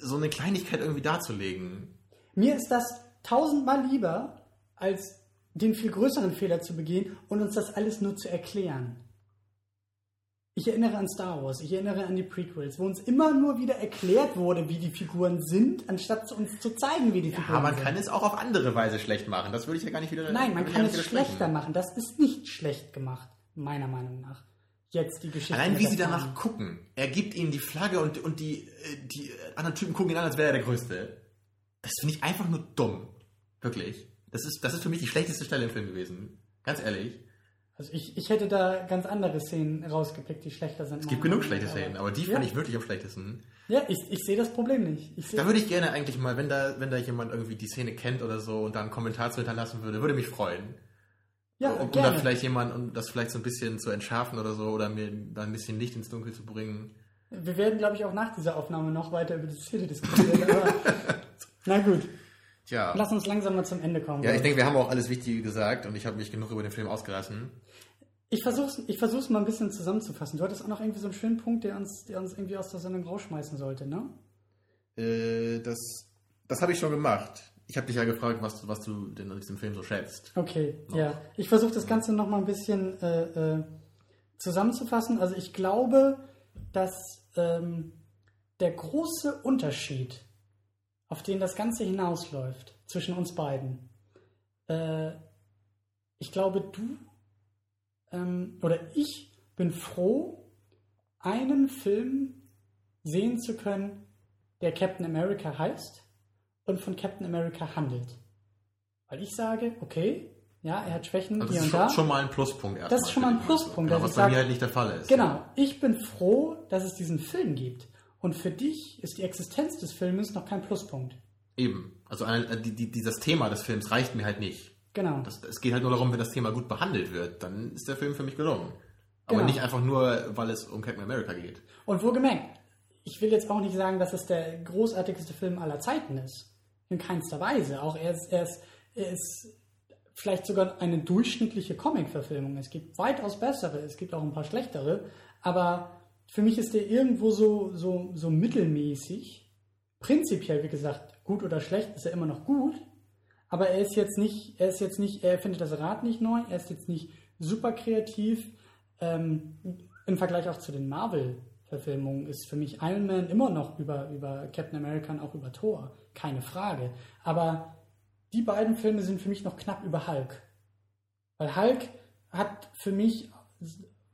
so eine Kleinigkeit irgendwie darzulegen. Mir ist das tausendmal lieber, als den viel größeren Fehler zu begehen und uns das alles nur zu erklären. Ich erinnere an Star Wars, ich erinnere an die Prequels, wo uns immer nur wieder erklärt wurde, wie die Figuren sind, anstatt uns zu zeigen, wie die Ja, Figuren man sind. kann es auch auf andere Weise schlecht machen. Das würde ich ja gar nicht wieder. Nein, man kann es schlechter machen. Das ist nicht schlecht gemacht, meiner Meinung nach. Jetzt die Geschichte. Allein wie sie Fahne. danach gucken. Er gibt ihnen die Flagge und, und die, äh, die anderen Typen gucken ihn an, als wäre er der Größte. Das finde ich einfach nur dumm. Wirklich. Das ist, das ist für mich die schlechteste Stelle im Film gewesen. Ganz ehrlich. Also ich, ich hätte da ganz andere Szenen rausgepickt, die schlechter sind. Es gibt genug schlechte Szenen, aber die ja. fand ich wirklich am schlechtesten. Ja, ich, ich sehe das Problem nicht. Ich Da würde ich gerne eigentlich mal, wenn da, wenn da jemand irgendwie die Szene kennt oder so und da einen Kommentar zu hinterlassen würde, würde mich freuen. ja, um, um gerne. da vielleicht jemand, um das vielleicht so ein bisschen zu entschärfen oder so, oder mir da ein bisschen Licht ins Dunkel zu bringen. Wir werden, glaube ich, auch nach dieser Aufnahme noch weiter über die Szene diskutieren. aber, (laughs) na gut, Tja. lass uns langsam mal zum Ende kommen. Ja, ich denke, wir haben auch alles Wichtige gesagt und ich habe mich genug über den Film ausgelassen. ich versuche ich versuch's mal ein bisschen zusammenzufassen. Du hattest auch noch irgendwie so einen schönen Punkt, der uns, der uns irgendwie aus der Sendung rausschmeißen sollte, ne? Äh, das das habe ich schon gemacht. Ich habe dich ja gefragt, was, du- was du denn an diesem Film so schätzt. Okay, ja. Ich versuche das Ganze noch mal ein bisschen äh, äh, zusammenzufassen. Also ich glaube, dass ähm, der große Unterschied, auf den das Ganze hinausläuft, zwischen uns beiden, äh, ich glaube, du ähm, oder ich bin froh, einen Film sehen zu können, der Captain America heißt und von Captain America handelt. Weil ich sage, okay, ja, er hat Schwächen Also hier das ist und schon, da. schon mal ein Pluspunkt. Das ist schon mal ein Pluspunkt, dass was bei sag- mir halt nicht der Fall ist. Genau, ich bin froh, dass es diesen Film gibt. Und für dich ist die Existenz des Filmes noch kein Pluspunkt. Eben. Also ein, äh, die, die, dieses Thema des Films reicht mir halt nicht. Genau. Das, es geht halt nur darum, wenn das Thema gut behandelt wird, dann ist der Film für mich gelungen. Aber Genau. nicht einfach nur, weil es um Captain America geht. Und wohlgemerkt, ich will jetzt auch nicht sagen, dass es der großartigste Film aller Zeiten ist. In keinster Weise. Auch er ist, er ist, er ist vielleicht sogar eine durchschnittliche Comic-Verfilmung. Es gibt weitaus bessere, es gibt auch ein paar schlechtere. Aber für mich ist der irgendwo so, so, so mittelmäßig. Prinzipiell, wie gesagt, gut oder schlecht ist er immer noch gut. Aber er ist jetzt nicht, er ist jetzt nicht, er findet das Rad nicht neu, er ist jetzt nicht super kreativ. Ähm, Im Vergleich auch zu den Marvel-Verfilmungen ist für mich Iron Man immer noch über, über Captain America und auch über Thor. Keine Frage. Aber die beiden Filme sind für mich noch knapp über Hulk. Weil Hulk hat für mich,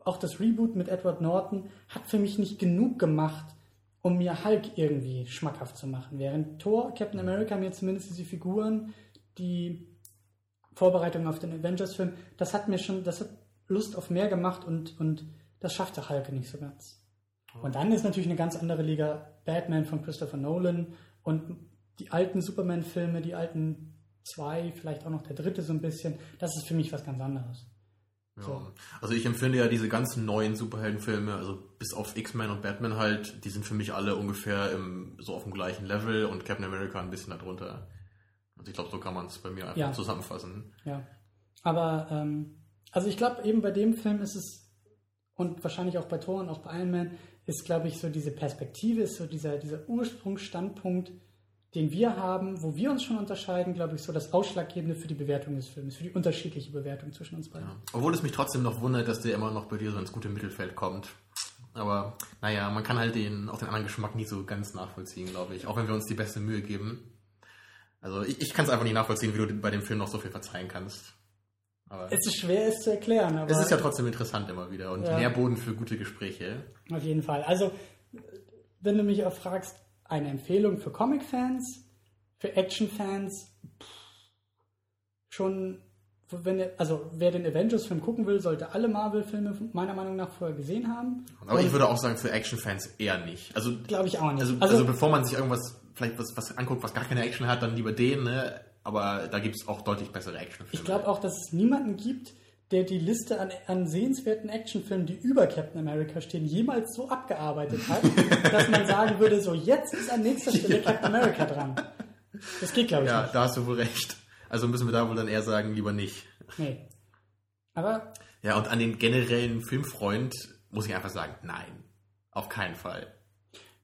auch das Reboot mit Edward Norton, hat für mich nicht genug gemacht, um mir Hulk irgendwie schmackhaft zu machen. Während Thor, Captain America mir zumindest diese Figuren, die Vorbereitung auf den Avengers-Film, das hat mir schon, das hat Lust auf mehr gemacht und, und das schaffte Hulk nicht so ganz. Und dann ist natürlich eine ganz andere Liga Batman von Christopher Nolan und die alten Superman-Filme, die alten zwei, vielleicht auch noch der dritte so ein bisschen, das ist für mich was ganz anderes. So. Also ich empfinde ja diese ganzen neuen Superheldenfilme, also bis auf X-Men und Batman halt, die sind für mich alle ungefähr im, so auf dem gleichen Level und Captain America ein bisschen darunter. Also ich glaube, so kann man es bei mir einfach Ja. zusammenfassen. Ja. Aber, ähm, also ich glaube, eben bei dem Film ist es, und wahrscheinlich auch bei Thor und auch bei Iron Man, ist, glaube ich, so diese Perspektive, ist so dieser, dieser Ursprungsstandpunkt, den wir haben, wo wir uns schon unterscheiden, glaube ich, so das Ausschlaggebende für die Bewertung des Films, für die unterschiedliche Bewertung zwischen uns beiden. Ja. Obwohl es mich trotzdem noch wundert, dass der immer noch bei dir so ins gute Mittelfeld kommt. Aber naja, man kann halt den, auch den anderen Geschmack nie so ganz nachvollziehen, glaube ich. Auch wenn wir uns die beste Mühe geben. Also ich, ich kann es einfach nicht nachvollziehen, wie du bei dem Film noch so viel verzeihen kannst. Aber Es ist schwer, es zu erklären, aber es ist ja trotzdem interessant immer wieder und Ja. Nährboden für gute Gespräche. auf jeden Fall. Also, wenn du mich auch fragst, eine Empfehlung für Comic-Fans, für Action-Fans, schon, wenn also wer den Avengers-Film gucken will, sollte alle Marvel-Filme meiner Meinung nach vorher gesehen haben. Aber ich würde auch sagen, für Actionfans eher nicht. Also, Glaube ich auch nicht. also, also, bevor man sich irgendwas, vielleicht was, was anguckt, was gar keine Action hat, dann lieber den, ne? Aber da gibt es auch deutlich bessere Actionfilme. Ich glaube auch, dass es niemanden gibt, der die Liste an, an sehenswerten Actionfilmen, die über Captain America stehen, jemals so abgearbeitet hat, (laughs) dass man sagen würde, so jetzt ist an nächster Stelle Captain America dran. Das geht, glaube ich, Ja, nicht. da hast du wohl recht. Also müssen wir da wohl dann eher sagen, lieber nicht. Nee. Aber Ja, und an den generellen Filmfreund muss ich einfach sagen, nein. Auf keinen Fall.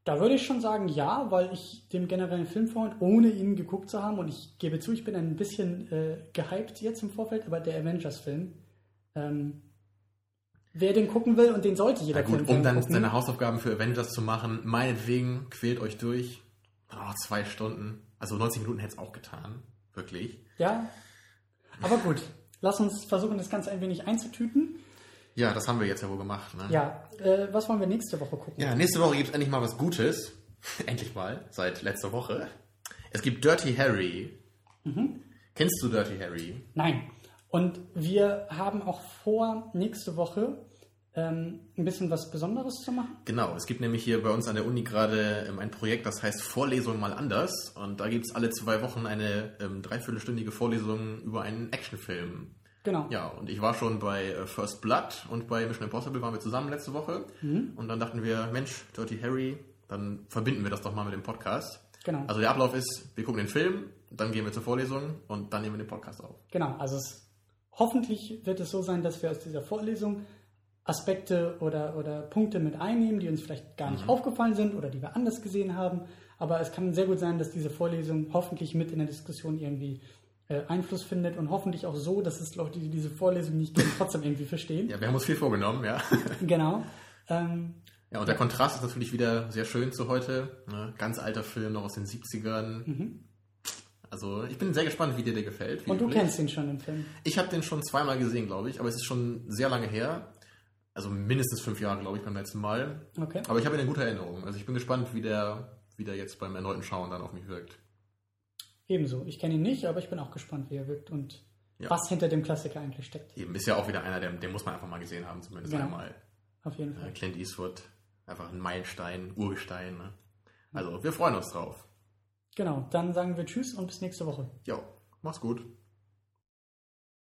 da würde ich schon sagen, ja, weil ich dem generellen Filmfreund, ohne ihn geguckt zu haben, und ich gebe zu, ich bin ein bisschen äh, gehypt jetzt im Vorfeld, aber der Avengers-Film, ähm, wer den gucken will, und den sollte jeder Na gut, Filmfan um dann gucken. seine Hausaufgaben für Avengers zu machen, meinetwegen, quält euch durch. Oh, zwei Stunden. Also 90 Minuten hätte es auch getan. Wirklich. Ja, aber gut. Lass uns versuchen, das Ganze ein wenig einzutüten. Ja, das haben wir jetzt ja wohl gemacht. Ne? Ja, äh, was wollen wir nächste Woche gucken? Ja, nächste Woche gibt es endlich mal was Gutes. (laughs) endlich mal, seit letzter Woche. Es gibt Dirty Harry. Mhm. Kennst du Dirty Harry? Nein. Und wir haben auch vor, nächste Woche ähm, ein bisschen was Besonderes zu machen. Genau, es gibt nämlich hier bei uns an der Uni gerade ähm, ein Projekt, das heißt Vorlesung mal anders. Und da gibt es alle zwei Wochen eine ähm, dreiviertelstündige Vorlesung über einen Actionfilm. Genau. Ja, und ich war schon bei äh, First Blood und bei Mission Impossible waren wir zusammen letzte Woche. Mhm. Und dann dachten wir, Mensch, Dirty Harry, dann verbinden wir das doch mal mit dem Podcast. Genau. Also der Ablauf ist, wir gucken den Film, dann gehen wir zur Vorlesung und dann nehmen wir den Podcast auf. Genau. Also es, hoffentlich wird es so sein, dass wir aus dieser Vorlesung Aspekte oder, oder Punkte mit einnehmen, die uns vielleicht gar nicht aufgefallen sind oder die wir anders gesehen haben. Aber es kann sehr gut sein, dass diese Vorlesung hoffentlich mit in der Diskussion irgendwie äh, Einfluss findet und hoffentlich auch so, dass es Leute, die diese Vorlesung nicht kennen, trotzdem irgendwie verstehen. Ja, wir haben uns viel vorgenommen, ja. (laughs) Genau. Ähm, Ja, und der Kontrast ist natürlich wieder sehr schön zu heute. Ne? Ganz alter Film, noch aus den 70ern. Mhm. Also ich bin sehr gespannt, wie dir der gefällt. und du üblich. kennst ihn schon im Film. Ich habe den schon zweimal gesehen, glaube ich, aber es ist schon sehr lange her. Also mindestens fünf Jahre, glaube ich, beim letzten Mal. Okay. Aber ich habe ihn in guter Erinnerung. Also ich bin gespannt, wie der, wie der jetzt beim erneuten Schauen dann auf mich wirkt. Ebenso. Ich kenne ihn nicht, aber ich bin auch gespannt, wie er wirkt und Ja. was hinter dem Klassiker eigentlich steckt. Eben ist ja auch wieder einer, der, den muss man einfach mal gesehen haben, zumindest Genau. einmal. Auf jeden Ja, Fall. Clint Eastwood, einfach ein Meilenstein, Urgestein. Ne? Also wir freuen uns drauf. Genau. Dann sagen wir Tschüss und bis nächste Woche. Jo, mach's gut.